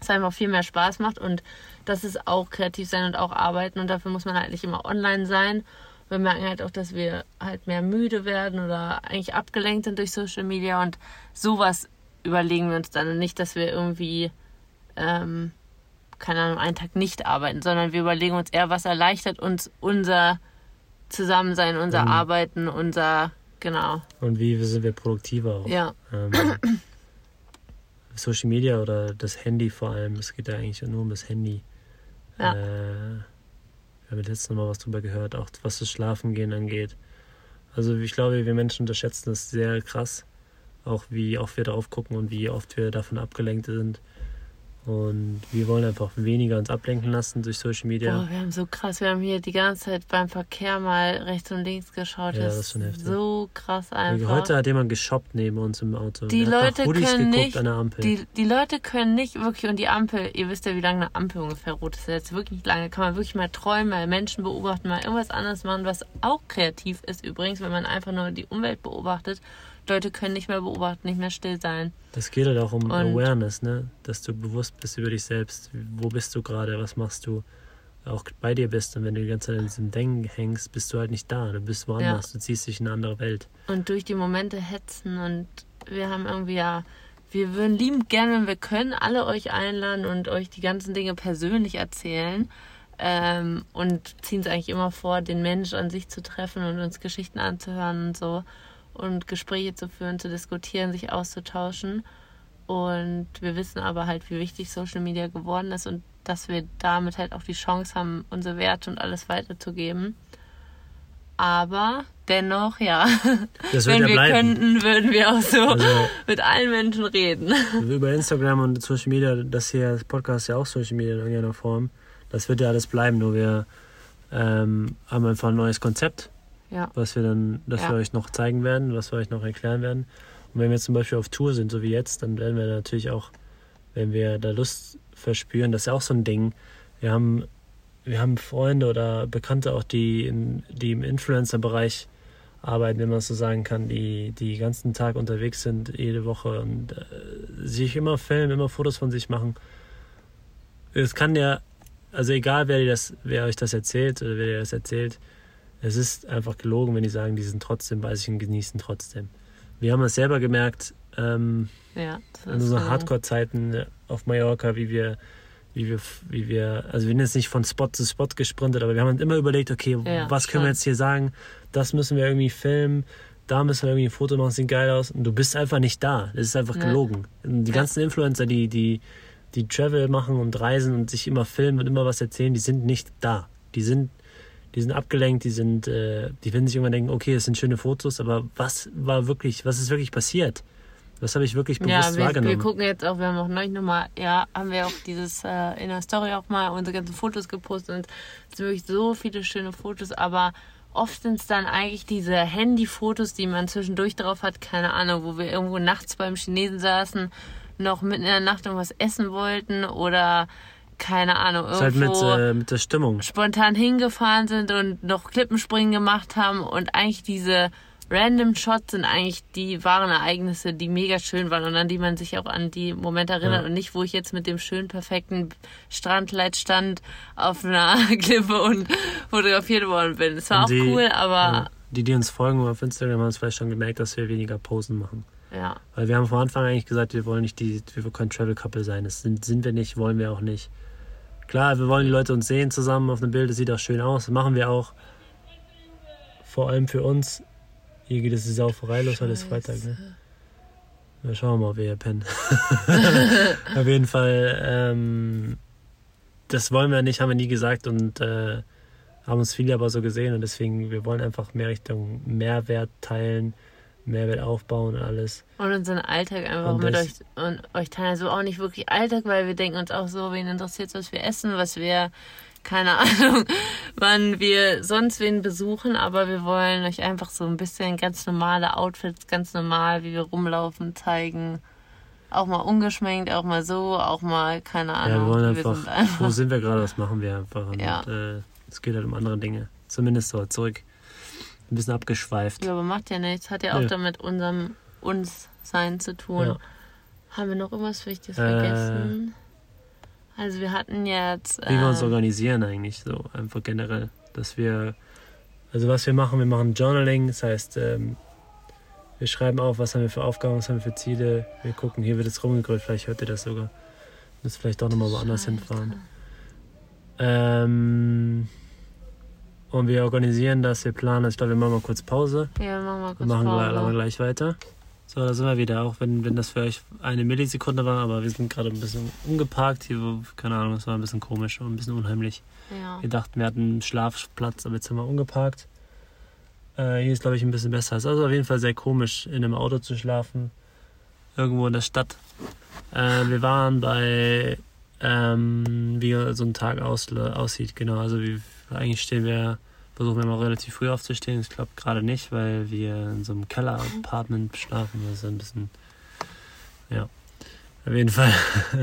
es einfach viel mehr Spaß macht und das ist auch kreativ sein und auch arbeiten und dafür muss man halt nicht immer online sein. Wir merken halt auch, dass wir halt mehr müde werden oder eigentlich abgelenkt sind durch Social Media und sowas überlegen wir uns dann und nicht, dass wir irgendwie, ähm, keine Ahnung, einen Tag nicht arbeiten, sondern wir überlegen uns eher, was erleichtert uns unser Zusammensein, unser mhm. Arbeiten, unser, genau. Und wie sind wir produktiver auch. Ja. Ähm, Social Media oder das Handy vor allem, es geht ja eigentlich nur um das Handy. Ja. Äh, wir haben jetzt nochmal was drüber gehört, auch was das Schlafengehen angeht. Also ich glaube, wir Menschen unterschätzen das sehr krass, auch wie oft wir darauf gucken und wie oft wir davon abgelenkt sind. Und wir wollen einfach weniger uns ablenken lassen durch Social Media. Boah, wir haben so krass, wir haben hier die ganze Zeit beim Verkehr mal rechts und links geschaut. Ja, das, das ist schon heftig. So krass einfach. Heute hat jemand geshoppt neben uns im Auto. Die Leute können nicht, Die, die Leute können nicht wirklich, und die Ampel, ihr wisst ja, wie lange eine Ampel ungefähr rot ist. Jetzt wirklich nicht lange. Kann man wirklich mal träumen, mal Menschen beobachten, mal irgendwas anderes machen, was auch kreativ ist übrigens, wenn man einfach nur die Umwelt beobachtet Leute können nicht mehr beobachten, nicht mehr still sein. Das geht halt auch um und Awareness, ne? Dass du bewusst bist über dich selbst. Wo bist du gerade? Was machst du? Auch bei dir bist. Und wenn du die ganze Zeit in diesem Denken hängst, bist du halt nicht da. Du bist woanders. Ja. Du ziehst dich in eine andere Welt. Und durch die Momente hetzen. Und wir haben irgendwie ja. Wir würden liebend gerne, wenn wir können, alle euch einladen und euch die ganzen Dinge persönlich erzählen. Ähm, und ziehen es eigentlich immer vor, den Mensch an sich zu treffen und uns Geschichten anzuhören und so und Gespräche zu führen, zu diskutieren, sich auszutauschen. Und wir wissen aber halt, wie wichtig Social Media geworden ist und dass wir damit halt auch die Chance haben, unsere Werte und alles weiterzugeben. Aber dennoch, ja, wenn wir bleiben. könnten, würden wir auch so also, mit allen Menschen reden. Über Instagram und Social Media, das hier, das Podcast ist ja auch Social Media in irgendeiner Form. Das wird ja alles bleiben, nur wir ähm, haben einfach ein neues Konzept ja. was wir dann, das ja. wir euch noch zeigen werden, was wir euch noch erklären werden. Und wenn wir zum Beispiel auf Tour sind, so wie jetzt, dann werden wir natürlich auch, wenn wir da Lust verspüren, das ist ja auch so ein Ding. Wir haben, wir haben Freunde oder Bekannte auch, die, in, die im Influencer-Bereich arbeiten, wenn man es so sagen kann, die, die den ganzen Tag unterwegs sind, jede Woche und äh, sich immer filmen, immer Fotos von sich machen. Es kann ja, also egal wer, das, wer euch das erzählt oder wer dir das erzählt, es ist einfach gelogen, wenn die sagen, die sind trotzdem bei sich und genießen trotzdem. Wir haben es selber gemerkt, ähm, ja, in unseren so. Hardcore-Zeiten auf Mallorca, wie wir, wie wir, wie wir, also wir sind jetzt nicht von Spot zu Spot gesprintet, aber wir haben uns immer überlegt, okay, ja, was können schon. wir jetzt hier sagen? Das müssen wir irgendwie filmen, da müssen wir irgendwie ein Foto machen, sieht geil aus. Und du bist einfach nicht da. Das ist einfach ja. gelogen. Die ganzen Influencer, die, die, die Travel machen und reisen und sich immer filmen und immer was erzählen, die sind nicht da. Die sind die sind abgelenkt, die sind, äh, die werden sich irgendwann denken, okay, es sind schöne Fotos, aber was war wirklich, was ist wirklich passiert? Was habe ich wirklich bewusst ja, wir, wahrgenommen? wir gucken jetzt auch, wir haben auch neulich nochmal, ja, haben wir auch dieses äh, in der Story auch mal unsere ganzen Fotos gepostet und es sind wirklich so viele schöne Fotos, aber oft sind es dann eigentlich diese Handyfotos, die man zwischendurch drauf hat, keine Ahnung, wo wir irgendwo nachts beim Chinesen saßen, noch mitten in der Nacht irgendwas essen wollten oder keine Ahnung, irgendwo halt mit, äh, mit der Stimmung. spontan hingefahren sind und noch Klippenspringen gemacht haben und eigentlich diese random Shots sind eigentlich die wahren Ereignisse, die mega schön waren und an die man sich auch an die Momente erinnert ja. und nicht, wo ich jetzt mit dem schönen, perfekten Strandleit stand auf einer Klippe und fotografiert worden bin. Es war die, auch cool, aber... Ja, die, die uns folgen auf Instagram, haben es vielleicht schon gemerkt, dass wir weniger Posen machen. Ja. Weil wir haben von Anfang eigentlich gesagt, wir wollen nicht die, wir können Travel Couple sein. Das sind, sind wir nicht, wollen wir auch nicht. Klar, wir wollen die Leute uns sehen zusammen auf einem Bild, das sieht auch schön aus, das machen wir auch. Vor allem für uns. Hier geht es die Sauferei los, heute ist Freitag, ne? Na, schauen wir mal, ob wir hier pennen. auf jeden Fall, ähm, das wollen wir nicht, haben wir nie gesagt und äh, haben uns viele aber so gesehen und deswegen, wir wollen einfach mehr Richtung Mehrwert teilen Mehrwert aufbauen und alles. Und unseren Alltag einfach und mit euch und euch teilen. Also auch nicht wirklich Alltag, weil wir denken uns auch so, wen interessiert was wir essen, was wir, keine Ahnung, wann wir sonst wen besuchen, aber wir wollen euch einfach so ein bisschen ganz normale Outfits, ganz normal, wie wir rumlaufen, zeigen. Auch mal ungeschminkt, auch mal so, auch mal, keine Ja, wir Ahnung. wollen wir einfach, sind einfach wo sind wir gerade, was machen wir einfach. Und Ja. äh, es geht halt um andere Dinge. Zumindest so zurück. Ein bisschen abgeschweift. Ja, aber macht ja nichts. Hat ja auch Nö. damit unserem uns sein zu tun. Ja. Haben wir noch irgendwas Wichtiges Äh. vergessen? Also wir hatten jetzt. Wie wir uns äh, organisieren eigentlich, so einfach generell. Dass wir, also was wir machen, wir machen Journaling, das heißt, ähm, wir schreiben auf, was haben wir für Aufgaben, was haben wir für Ziele. Wir gucken, hier wird es rumgegrölt, vielleicht hört ihr das sogar. Müsst vielleicht auch nochmal woanders hinfahren. Ähm, und wir organisieren das, wir planen das. Ich glaube, wir machen mal kurz Pause. Ja, wir machen mal Wir kurz machen gleich, Pause. aber gleich weiter. So, da sind wir wieder, auch wenn, wenn das für euch eine Millisekunde war, aber wir sind gerade ein bisschen umgeparkt. Hier, keine Ahnung, das war ein bisschen komisch und ein bisschen unheimlich. Ja. Wir dachten, wir hatten einen Schlafplatz, aber jetzt sind wir umgeparkt. Äh, hier ist, glaube ich, ein bisschen besser. Es ist also auf jeden Fall sehr komisch, in einem Auto zu schlafen. Irgendwo in der Stadt. Äh, wir waren bei, ähm, wie so ein Tag aus, aussieht, genau. Also wie, eigentlich stehen wir, versuchen wir mal relativ früh aufzustehen. Ich glaube gerade nicht, weil wir in so einem Keller-Apartment schlafen. Das ist ein bisschen, ja. Auf jeden Fall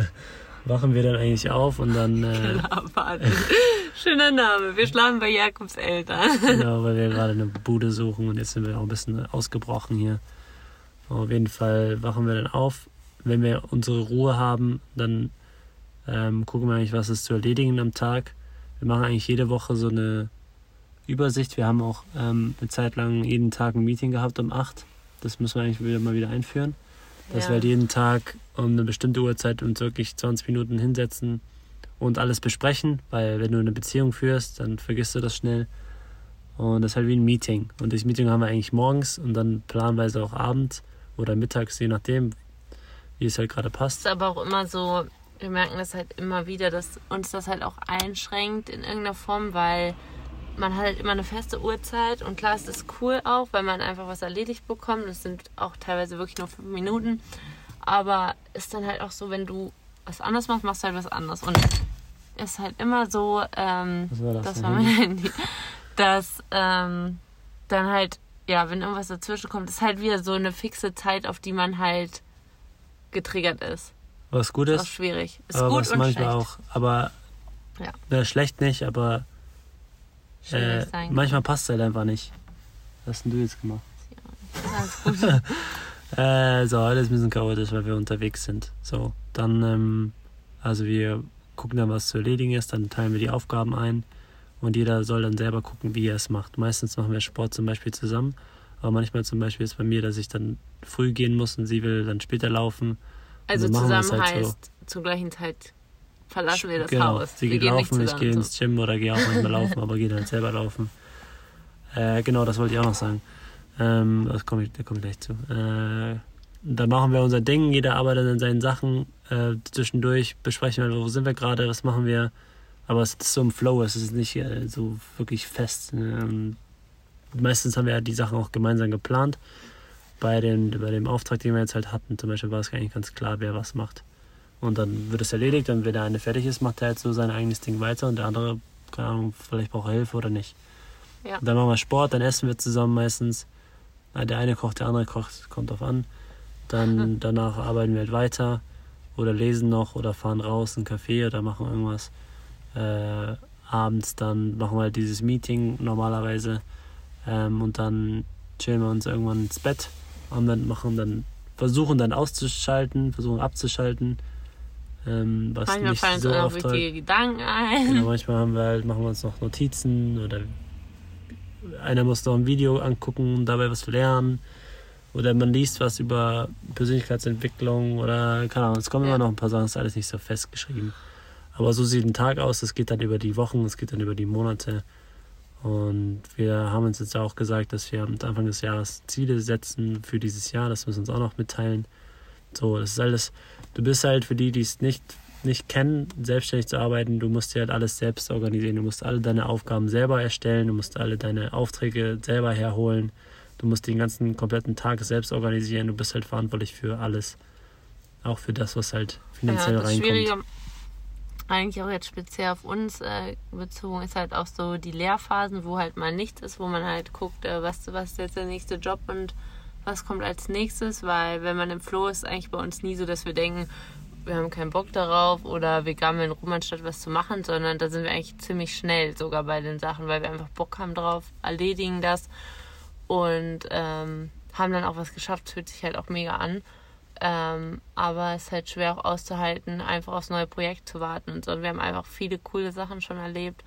wachen wir dann eigentlich auf und dann... Äh. Schöner Name. Wir schlafen bei Jakobs Eltern. Genau, weil wir gerade eine Bude suchen und jetzt sind wir auch ein bisschen ausgebrochen hier. Auf jeden Fall wachen wir dann auf. Wenn wir unsere Ruhe haben, dann ähm, gucken wir eigentlich, was ist zu erledigen am Tag. Wir machen eigentlich jede Woche so eine Übersicht. Wir haben auch ähm, eine Zeit lang jeden Tag ein Meeting gehabt um 8. Das müssen wir eigentlich wieder mal wieder einführen. Dass Ja. wir halt jeden Tag um eine bestimmte Uhrzeit uns wirklich 20 Minuten hinsetzen und alles besprechen, weil wenn du eine Beziehung führst, dann vergisst du das schnell. Und das ist halt wie ein Meeting. Und das Meeting haben wir eigentlich morgens und dann planweise auch abends oder mittags, je nachdem, wie es halt gerade passt. ist aber auch immer so, wir merken das halt immer wieder, dass uns das halt auch einschränkt in irgendeiner Form, weil man hat halt immer eine feste Uhrzeit und klar ist es cool auch, weil man einfach was erledigt bekommt. Das sind auch teilweise wirklich nur fünf Minuten. Aber ist dann halt auch so, wenn du was anderes machst, machst du halt was anderes. Und es ist halt immer so, ähm, war das? das war mein Handy? Handy, dass ähm, dann halt, ja, wenn irgendwas dazwischen kommt, ist halt wieder so eine fixe Zeit, auf die man halt getriggert ist. Was gut Ist auch ist, schwierig. Ist aber gut was und manchmal schlecht. auch, aber Ja. schlecht nicht, aber äh, manchmal passt es halt einfach nicht. Was hast denn du jetzt gemacht? kann. Alles gut. Äh, so, alles ein bisschen chaotisch, weil wir unterwegs sind. So, dann, ähm, also wir gucken dann, was zu erledigen ist, dann teilen wir die Aufgaben ein und jeder soll dann selber gucken, wie er es macht. Meistens machen wir Sport zum Beispiel zusammen, aber manchmal zum Beispiel ist bei mir, dass ich dann früh gehen muss und sie will dann später laufen. Also dann wir es zusammen halt so. heißt, zur gleichen Zeit verlassen wir das genau, Haus. sie wir geht gehen nicht laufen, ich gehe so. ins Gym oder gehe auch manchmal laufen, aber gehe dann selber laufen. Äh, genau, das wollte ich auch noch sagen. Ähm, das komme ich, da komme ich gleich zu. Äh, da machen wir unser Ding, jeder arbeitet an seinen Sachen. Äh, zwischendurch besprechen wir, wo sind wir gerade, was machen wir. Aber es ist so im Flow, es ist nicht äh, so wirklich fest. Und meistens haben wir ja die Sachen auch gemeinsam geplant. Bei dem, bei dem Auftrag, den wir jetzt halt hatten, zum Beispiel war es eigentlich ganz klar, wer was macht. Und dann wird es erledigt und wenn der eine fertig ist, macht er halt so sein eigenes Ding weiter und der andere, keine Ahnung, vielleicht braucht er Hilfe oder nicht. Ja. Dann machen wir Sport, dann essen wir zusammen meistens. Na, Der eine kocht, der andere kocht, kommt drauf an. Dann danach arbeiten wir halt weiter oder lesen noch oder fahren raus in einen Café oder machen irgendwas. Äh, abends dann machen wir halt dieses Meeting normalerweise ähm, und dann chillen wir uns irgendwann ins Bett und dann machen dann versuchen dann auszuschalten, versuchen abzuschalten. Ähm, was Manchmal nicht fallen uns so auch noch oft halt- wichtige Gedanken ein. Genau, manchmal haben wir halt, machen wir uns noch Notizen oder einer muss noch ein Video angucken und dabei was lernen. Oder man liest was über Persönlichkeitsentwicklung oder keine Ahnung, es kommen Ja. immer noch ein paar Sachen, ist alles nicht so festgeschrieben. Aber so sieht ein Tag aus, es geht dann über die Wochen, es geht dann über die Monate. Und wir haben uns jetzt auch gesagt, dass wir am Anfang des Jahres Ziele setzen für dieses Jahr, das müssen wir uns auch noch mitteilen. So, das ist alles, du bist halt für die, die es nicht, nicht kennen, selbstständig zu arbeiten, du musst dir halt alles selbst organisieren, du musst alle deine Aufgaben selber erstellen, du musst alle deine Aufträge selber herholen, du musst den ganzen kompletten Tag selbst organisieren, du bist halt verantwortlich für alles. Auch für das, was halt finanziell ja, das reinkommt. Schwierige, eigentlich auch jetzt speziell auf uns äh, bezogen, ist halt auch so die Lehrphasen, wo halt mal nichts ist, wo man halt guckt, äh, was, was ist jetzt der nächste Job und was kommt als nächstes, weil wenn man im Flow ist, eigentlich bei uns nie so, dass wir denken, wir haben keinen Bock darauf oder wir gammeln rum, anstatt was zu machen, sondern da sind wir eigentlich ziemlich schnell sogar bei den Sachen, weil wir einfach Bock haben drauf, erledigen das und ähm, haben dann auch was geschafft. Fühlt sich halt auch mega an. Ähm, aber es ist halt schwer auch auszuhalten, einfach aufs neue Projekt zu warten und so. Und wir haben einfach viele coole Sachen schon erlebt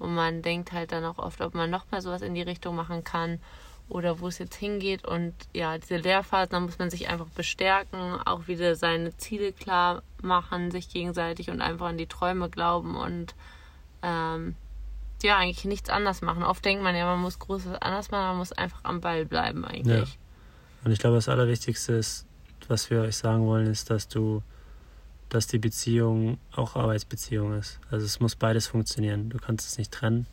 und man denkt halt dann auch oft, ob man noch mal sowas in die Richtung machen kann oder wo es jetzt hingeht. Und ja, diese Lehrphasen, da muss man sich einfach bestärken, auch wieder seine Ziele klar machen, sich gegenseitig und einfach an die Träume glauben und ähm, ja, eigentlich nichts anders machen. Oft denkt man ja, man muss Großes anders machen, man muss einfach am Ball bleiben eigentlich. Ja. Und ich glaube, das Allerwichtigste ist, was wir euch sagen wollen, ist, dass du, dass die Beziehung auch Arbeitsbeziehung ist. Also es muss beides funktionieren. Du kannst es nicht trennen.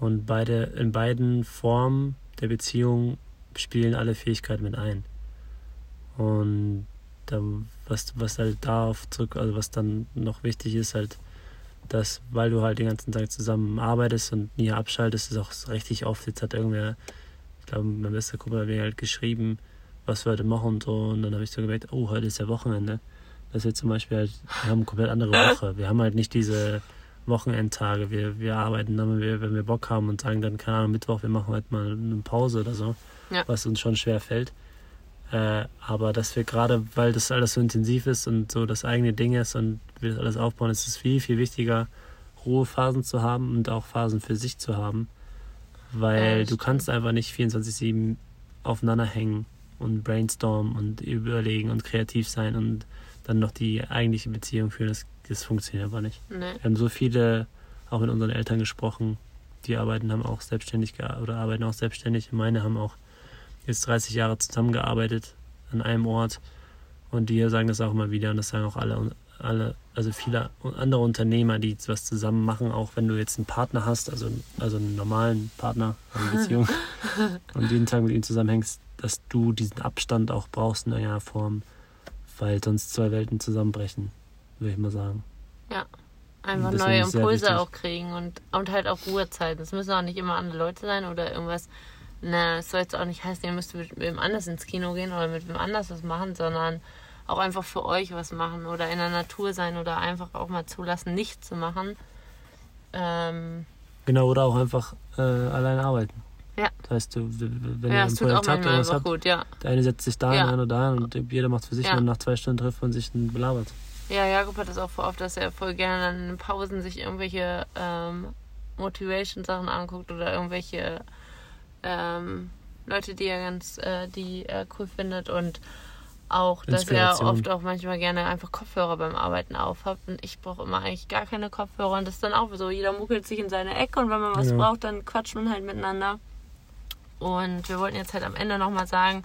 Und beide, in beiden Formen der Beziehung spielen alle Fähigkeiten mit ein. Und da, was, was halt darauf zurück, also was dann noch wichtig ist, halt, dass, weil du halt den ganzen Tag zusammen arbeitest und nie abschaltest, ist auch richtig oft, jetzt hat irgendwer, ich glaube, mein bester Kumpel hat mir halt geschrieben, was wir heute machen und so, und dann habe ich so gemerkt, oh, heute ist ja Wochenende. Das ist jetzt zum Beispiel halt, wir haben eine komplett andere Woche. Wir haben halt nicht diese Wochenendtage. Wir, wir arbeiten dann, wenn wir, wenn wir Bock haben und sagen dann, keine Ahnung, Mittwoch, wir machen heute mal eine Pause oder so, ja. was uns schon schwer fällt. Äh, aber dass wir gerade, weil das alles so intensiv ist und so das eigene Ding ist und wir das alles aufbauen, ist es viel, viel wichtiger, Ruhephasen zu haben und auch Phasen für sich zu haben. Weil ja, du kannst einfach nicht 24-7 aufeinander hängen und brainstormen und überlegen und kreativ sein und dann noch die eigentliche Beziehung führen. Das das funktioniert aber nicht. Nee. Wir haben so viele auch mit unseren Eltern gesprochen, die arbeiten, haben auch selbstständig oder arbeiten auch selbstständig. Meine haben auch jetzt 30 Jahre zusammengearbeitet an einem Ort und die sagen das auch immer wieder und das sagen auch alle, alle also viele andere Unternehmer, die was zusammen machen, auch wenn du jetzt einen Partner hast, also, also einen normalen Partner, eine Beziehung und jeden Tag mit ihm zusammenhängst, dass du diesen Abstand auch brauchst in einer Form, weil sonst zwei Welten zusammenbrechen würde ich mal sagen. Ja. Einfach neue Impulse auch kriegen und, und halt auch Ruhezeiten. Es müssen auch nicht immer andere Leute sein oder irgendwas. Na, es soll jetzt auch nicht heißen, ihr müsst mit wem anders ins Kino gehen oder mit wem anders was machen, sondern auch einfach für euch was machen oder in der Natur sein oder einfach auch mal zulassen, nichts zu machen. Ähm, genau, oder auch einfach äh, allein arbeiten. Ja. Das heißt, du, wenn ja, ihr ein Projekt habt oder was habt, gut, ja. der eine setzt sich da ja. oder da und jeder macht für sich ja. und nach zwei Stunden trifft man sich und belabert. Ja, Jakob hat das auch vor oft, dass er voll gerne dann in Pausen sich irgendwelche ähm, Motivation-Sachen anguckt oder irgendwelche ähm, Leute, die er ganz, äh, die er cool findet und auch, dass er oft auch manchmal gerne einfach Kopfhörer beim Arbeiten aufhat und ich brauche immer eigentlich gar keine Kopfhörer und das ist dann auch so, jeder muckelt sich in seine Ecke und wenn man was ja. braucht, dann quatscht man halt miteinander. Und wir wollten jetzt halt am Ende nochmal sagen,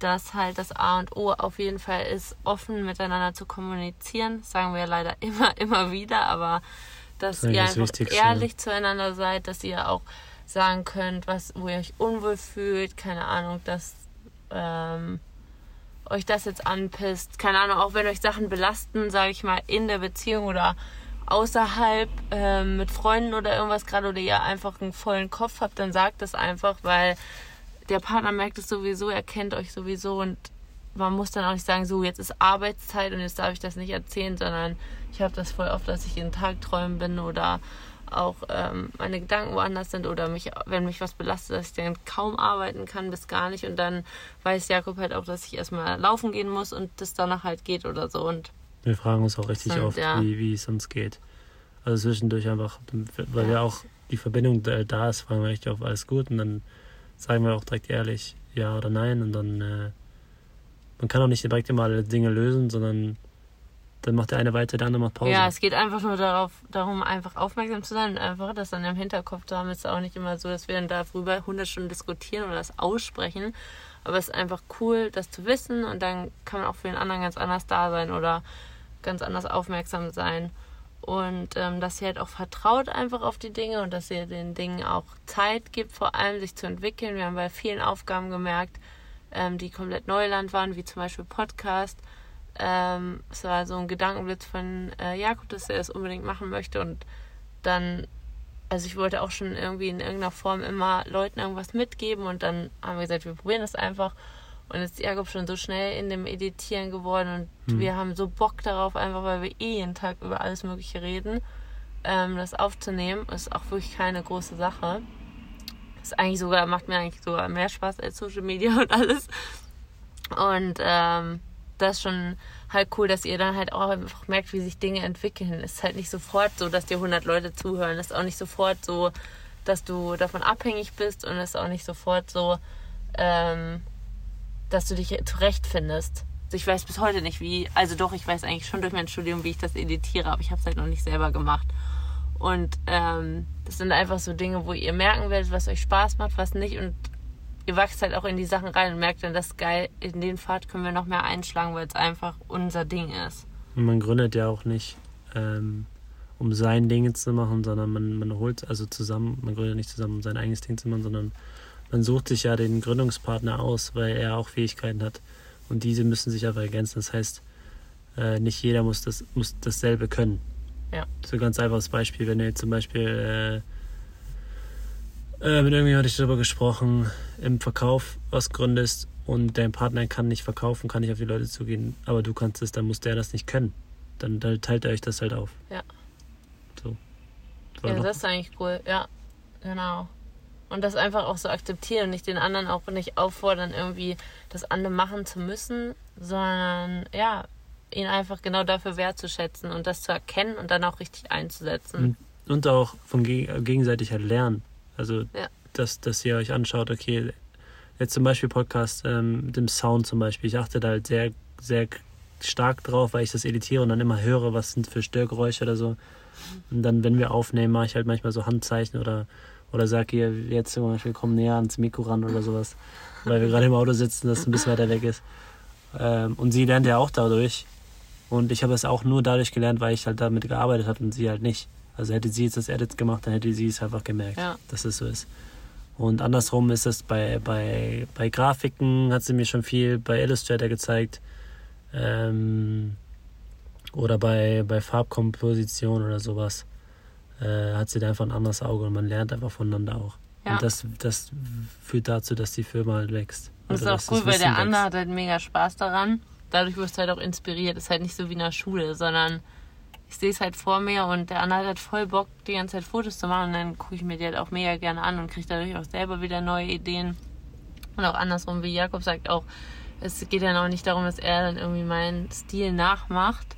dass halt das A und O auf jeden Fall ist, offen miteinander zu kommunizieren. Das sagen wir leider immer, immer wieder, aber dass das ihr einfach ehrlich zueinander seid, dass ihr auch sagen könnt, was, wo ihr euch unwohl fühlt, keine Ahnung, dass ähm, euch das jetzt anpisst, keine Ahnung, auch wenn euch Sachen belasten, sage ich mal, in der Beziehung oder außerhalb ähm, mit Freunden oder irgendwas gerade oder ihr einfach einen vollen Kopf habt, dann sagt das einfach, weil der Partner merkt es sowieso, er kennt euch sowieso und man muss dann auch nicht sagen, so jetzt ist Arbeitszeit und jetzt darf ich das nicht erzählen, sondern ich habe das voll oft, dass ich in Tagträumen bin oder auch ähm, meine Gedanken woanders sind oder mich, wenn mich was belastet, dass ich dann kaum arbeiten kann, bis gar nicht. Und dann weiß Jakob halt auch, dass ich erstmal laufen gehen muss und das danach halt geht oder so. Und wir fragen uns auch richtig sind, oft, ja. wie, wie es uns geht. Also zwischendurch einfach, weil ja. ja auch die Verbindung da ist, fragen wir richtig auf alles gut und dann sagen wir auch direkt ehrlich ja oder nein und dann äh, man kann auch nicht direkt immer alle Dinge lösen, sondern dann macht der eine weiter, der andere macht Pause. Ja, es geht einfach nur darauf, darum, einfach aufmerksam zu sein und einfach das dann im Hinterkopf zu haben. Es ist auch nicht immer so, dass wir dann darüber 100 Stunden diskutieren oder das aussprechen. Aber es ist einfach cool, das zu wissen und dann kann man auch für den anderen ganz anders da sein oder ganz anders aufmerksam sein und ähm, dass sie halt auch vertraut einfach auf die Dinge und dass ihr den Dingen auch Zeit gibt, vor allem sich zu entwickeln. Wir haben bei vielen Aufgaben gemerkt, ähm, die komplett Neuland waren, wie zum Beispiel Podcast. Ähm, es war so ein Gedankenblitz von äh, Jakob, dass er es unbedingt machen möchte und dann, also ich wollte auch schon irgendwie in irgendeiner Form immer Leuten irgendwas mitgeben und dann haben wir gesagt, wir probieren das einfach Und jetzt ist Jakob schon so schnell in dem Editieren geworden und Hm. wir haben so Bock darauf, einfach weil wir eh jeden Tag über alles Mögliche reden, ähm, das aufzunehmen. Ist auch wirklich keine große Sache. Ist eigentlich sogar, macht mir eigentlich sogar mehr Spaß als Social Media und alles. Und ähm, das ist schon halt cool, dass ihr dann halt auch einfach merkt, wie sich Dinge entwickeln. Es ist halt nicht sofort so, dass dir 100 Leute zuhören. Es ist auch nicht sofort so, dass du davon abhängig bist und es ist auch nicht sofort so, ähm, dass du dich zurechtfindest. Also ich weiß bis heute nicht, wie, also doch, ich weiß eigentlich schon durch mein Studium, wie ich das editiere, aber ich habe es halt noch nicht selber gemacht. Und ähm, das sind einfach so Dinge, wo ihr merken werdet, was euch Spaß macht, was nicht. Und ihr wachst halt auch in die Sachen rein und merkt dann, das ist geil, in den Pfad können wir noch mehr einschlagen, weil es einfach unser Ding ist. Und man gründet ja auch nicht, ähm, um sein Ding zu machen, sondern man, man holt also zusammen, man gründet nicht zusammen, um sein eigenes Ding zu machen, sondern man sucht sich ja den Gründungspartner aus, weil er auch Fähigkeiten hat. Und diese müssen sich aber ergänzen. Das heißt, äh, nicht jeder muss, das, muss dasselbe können. Ja. So ganz einfaches Beispiel, wenn du jetzt zum Beispiel äh, äh, mit irgendjemandem hatte ich darüber gesprochen, im Verkauf was gründest und dein Partner kann nicht verkaufen, kann nicht auf die Leute zugehen, aber du kannst es, dann muss der das nicht können. Dann, dann teilt ihr euch das halt auf. Ja. So. Das Ja, das ist eigentlich cool. Ja, genau. Und das einfach auch so akzeptieren und nicht den anderen auch nicht auffordern, irgendwie das andere machen zu müssen, sondern ja, ihn einfach genau dafür wertzuschätzen und das zu erkennen und dann auch richtig einzusetzen. Und, und auch von geg gegenseitig halt lernen. Also, Ja. dass, dass ihr euch anschaut, okay, jetzt zum Beispiel Podcast ähm, mit dem Sound zum Beispiel. Ich achte da halt sehr, sehr stark drauf, weil ich das editiere und dann immer höre, was sind für Störgeräusche oder so. Und dann, wenn wir aufnehmen, mache ich halt manchmal so Handzeichen oder, oder sage ihr jetzt zum Beispiel, komm näher ans Mikro ran oder sowas. Weil wir gerade im Auto sitzen, das ein bisschen weiter weg ist. Ähm, und sie lernt ja auch dadurch. Und ich habe es auch nur dadurch gelernt, weil ich halt damit gearbeitet habe und sie halt nicht. Also hätte sie jetzt das Edit gemacht, dann hätte sie es einfach gemerkt, Ja. dass es so ist. Und andersrum ist es bei, bei, bei Grafiken, hat sie mir schon viel bei Illustrator gezeigt. Ähm, oder bei, bei Farbkomposition oder sowas. Äh, hat sie da einfach ein anderes Auge und man lernt einfach voneinander auch. Ja. Und das, das führt dazu, dass die Firma halt wächst. Und das ist auch cool, weil der andere wächst. hat halt mega Spaß daran. Dadurch wirst du halt auch inspiriert. Ist halt nicht so wie in der Schule, sondern ich sehe es halt vor mir und der andere hat voll Bock, die ganze Zeit Fotos zu machen und dann gucke ich mir die halt auch mega gerne an und kriege dadurch auch selber wieder neue Ideen. Und auch andersrum, wie Jakob sagt, auch, es geht dann auch nicht darum, dass er dann irgendwie meinen Stil nachmacht,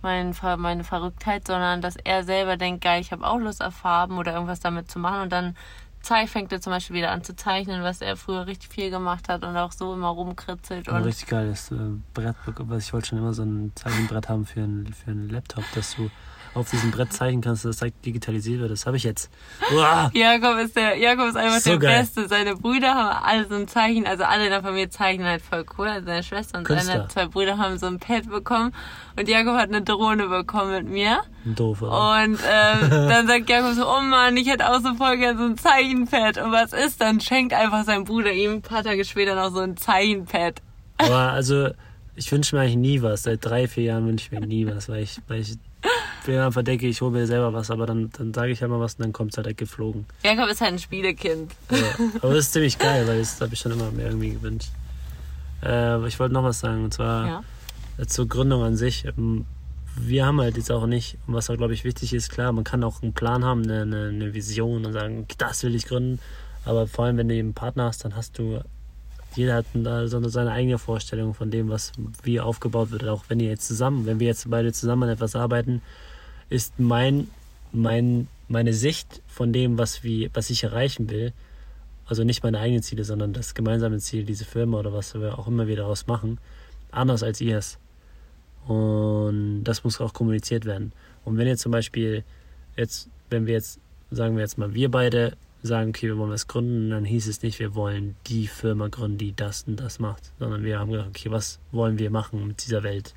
mein, meine Verrücktheit, sondern dass er selber denkt, geil, ich habe auch Lust auf Farben oder irgendwas damit zu machen und dann zei- fängt er zum Beispiel wieder an zu zeichnen, was er früher richtig viel gemacht hat und auch so immer rumkritzelt ein und richtig geiles äh, Brett, was ich wollte schon immer so ein Zeichenbrett haben für einen für einen Laptop, dass du auf diesem Brett zeichnen kannst, das direkt digitalisiert wird. Das habe ich jetzt. Uah! Jakob ist der, Jakob ist einfach So der geil. Beste. Seine Brüder haben alle so ein Zeichen, also alle in der Familie zeichnen halt voll cool. Also seine Schwester und Künstler. seine zwei Brüder haben so ein Pad bekommen und Jakob hat eine Drohne bekommen mit mir. Doof, oder? Und ähm, dann sagt Jakob so, oh Mann, ich hätte auch so voll gern so ein Zeichenpad. Und was ist? Dann schenkt einfach sein Bruder ihm ein paar Tage später noch so ein Zeichenpad. Aber also, ich wünsche mir eigentlich nie was. Seit drei, vier Jahren wünsche ich mir nie was, weil ich, weil ich einfach denke, ich hole mir selber was, aber dann, dann sage ich halt mal was und dann kommt es halt geflogen. Jakob ist halt ein Spielekind. Ja. Aber das ist ziemlich geil, weil das habe ich schon immer mir irgendwie gewünscht. Äh, ich wollte noch was sagen, und zwar Ja. äh, zur Gründung an sich. Ähm, Wir haben halt jetzt auch nicht, und was auch, glaube ich, wichtig ist, klar, man kann auch einen Plan haben, eine, eine, eine Vision und sagen, das will ich gründen. Aber vor allem, wenn du eben einen Partner hast, dann hast du, jeder hat da so seine eigene Vorstellung von dem, was wie aufgebaut wird. Auch wenn ihr jetzt zusammen, wenn wir jetzt beide zusammen an etwas arbeiten, ist mein, mein, meine Sicht von dem, was, wie, was ich erreichen will, also nicht meine eigenen Ziele, sondern das gemeinsame Ziel, diese Firma oder was wir auch immer wir daraus machen, anders als ihr es. Und das muss auch kommuniziert werden. Und wenn jetzt zum Beispiel jetzt, wenn wir jetzt, sagen wir jetzt mal, wir beide sagen, okay, wir wollen was gründen, dann hieß es nicht, wir wollen die Firma gründen, die das und das macht, sondern wir haben gedacht, okay, was wollen wir machen mit dieser Welt?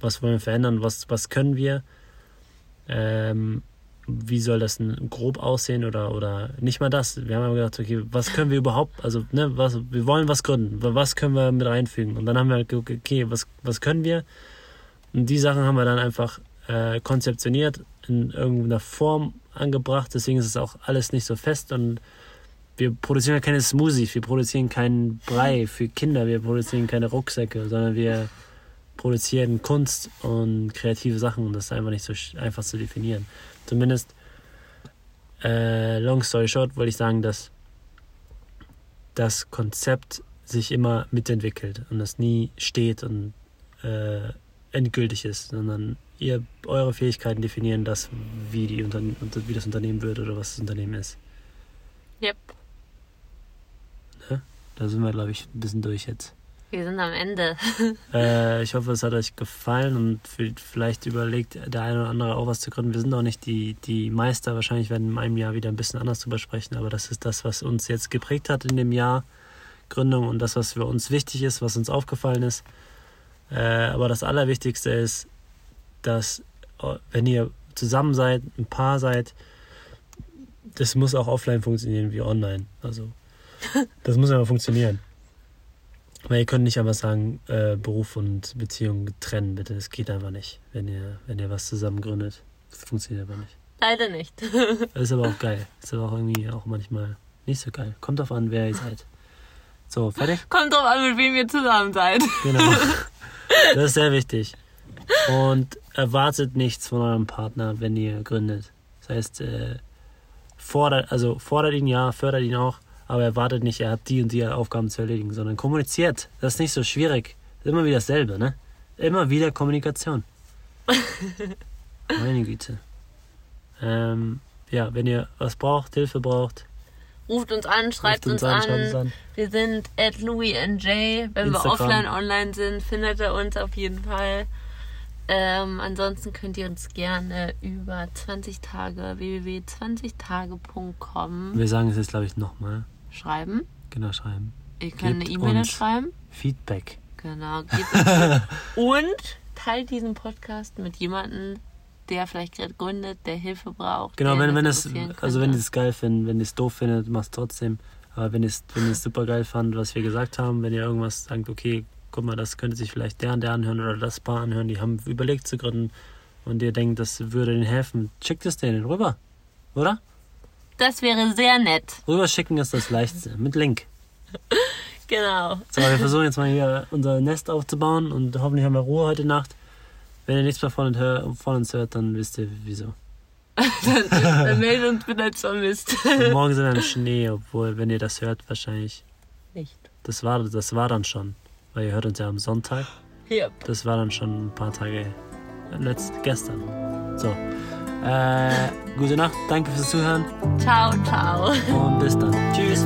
Was wollen wir verändern? Was, was können wir? Ähm, wie soll das denn grob aussehen oder, oder nicht mal das? Wir haben aber gedacht, okay, was können wir überhaupt, also, ne, was, wir wollen was gründen, was können wir mit reinfügen? Und dann haben wir halt geguckt, okay, was, was können wir? Und die Sachen haben wir dann einfach äh, konzeptioniert, in irgendeiner Form angebracht. Deswegen ist es auch alles nicht so fest und wir produzieren ja keine Smoothies, wir produzieren keinen Brei für Kinder, wir produzieren keine Rucksäcke, sondern wir produzieren Kunst und kreative Sachen und das ist einfach nicht so einfach zu definieren. Zumindest, äh, long story short, wollte ich sagen, dass das Konzept sich immer mitentwickelt und das nie steht und äh, endgültig ist, sondern ihr eure Fähigkeiten definieren das, wie, die Unterne unter- wie das Unternehmen wird oder was das Unternehmen ist. Yep. Da sind wir, glaube ich, ein bisschen durch jetzt. Wir sind am Ende. Äh, ich hoffe, es hat euch gefallen und vielleicht überlegt der eine oder andere auch was zu gründen. Wir sind auch nicht die, die Meister. Wahrscheinlich werden in einem Jahr wieder ein bisschen anders drüber sprechen, aber das ist das, was uns jetzt geprägt hat in dem Jahr Gründung und das, was für uns wichtig ist, was uns aufgefallen ist. Äh, aber das Allerwichtigste ist, dass äh, wenn ihr zusammen seid, ein Paar seid, das muss auch offline funktionieren wie online. Also das muss einfach funktionieren. Weil ihr könnt nicht einfach sagen, äh, Beruf und Beziehung trennen, bitte. Das geht einfach nicht, wenn ihr, wenn ihr was zusammen gründet. Das funktioniert einfach nicht. Leider nicht. Das ist aber auch geil. Das ist aber auch irgendwie auch manchmal nicht so geil. Kommt drauf an, wer ihr seid. So, fertig? Kommt drauf an, mit wem ihr zusammen seid. Genau. Das ist sehr wichtig. Und erwartet nichts von eurem Partner, wenn ihr gründet. Das heißt, äh, fordert, also fordert ihn ja, fördert ihn auch, aber erwartet nicht, er hat die und die Aufgaben zu erledigen, sondern kommuniziert. Das ist nicht so schwierig. Immer wieder dasselbe, ne? Immer wieder Kommunikation. Meine Güte. Ähm, ja, wenn ihr was braucht, Hilfe braucht, Ruft uns an, schreibt ruft uns, an. schreibt uns an. Wir sind at Louis and Jay. Wenn wir Instagram. offline online sind, findet ihr uns auf jeden Fall. Ähm, ansonsten könnt ihr uns gerne über 20 Tage www.20tage.com Wir sagen es jetzt, glaube ich, nochmal. Schreiben. Genau, schreiben. Ihr könnt eine Gebt E-Mail uns schreiben. Feedback. Genau. Und teilt diesen Podcast mit jemandem, der vielleicht gerade gründet, der Hilfe braucht. Genau, wenn, wenn es, also wenn ihr es geil findet, wenn ihr es doof findet, macht es trotzdem. Aber wenn ihr es, wenn ihr es super geil fandet, was wir gesagt haben, wenn ihr irgendwas sagt, okay, guck mal, das könnte sich vielleicht der und der anhören oder das Paar anhören, die haben überlegt zu gründen und ihr denkt, das würde denen helfen, schickt es denen rüber. Oder? Das wäre sehr nett. Rüber schicken ist das Leichteste. Mit Link. Genau. So, wir versuchen jetzt mal hier unser Nest aufzubauen und hoffentlich haben wir Ruhe heute Nacht. Wenn ihr nichts mehr von, uns hör- von uns hört, dann wisst ihr wieso. dann, dann meldet uns bitte als vermisst. Und morgen sind wir im Schnee, obwohl, wenn ihr das hört, wahrscheinlich. Nicht. Das war, das war dann schon. Weil ihr hört uns ja am Sonntag. Ja. Das war dann schon ein paar Tage letzt, gestern. So. Äh, gute Nacht, danke fürs Zuhören Ciao, ciao. und bis dann. Tschüss.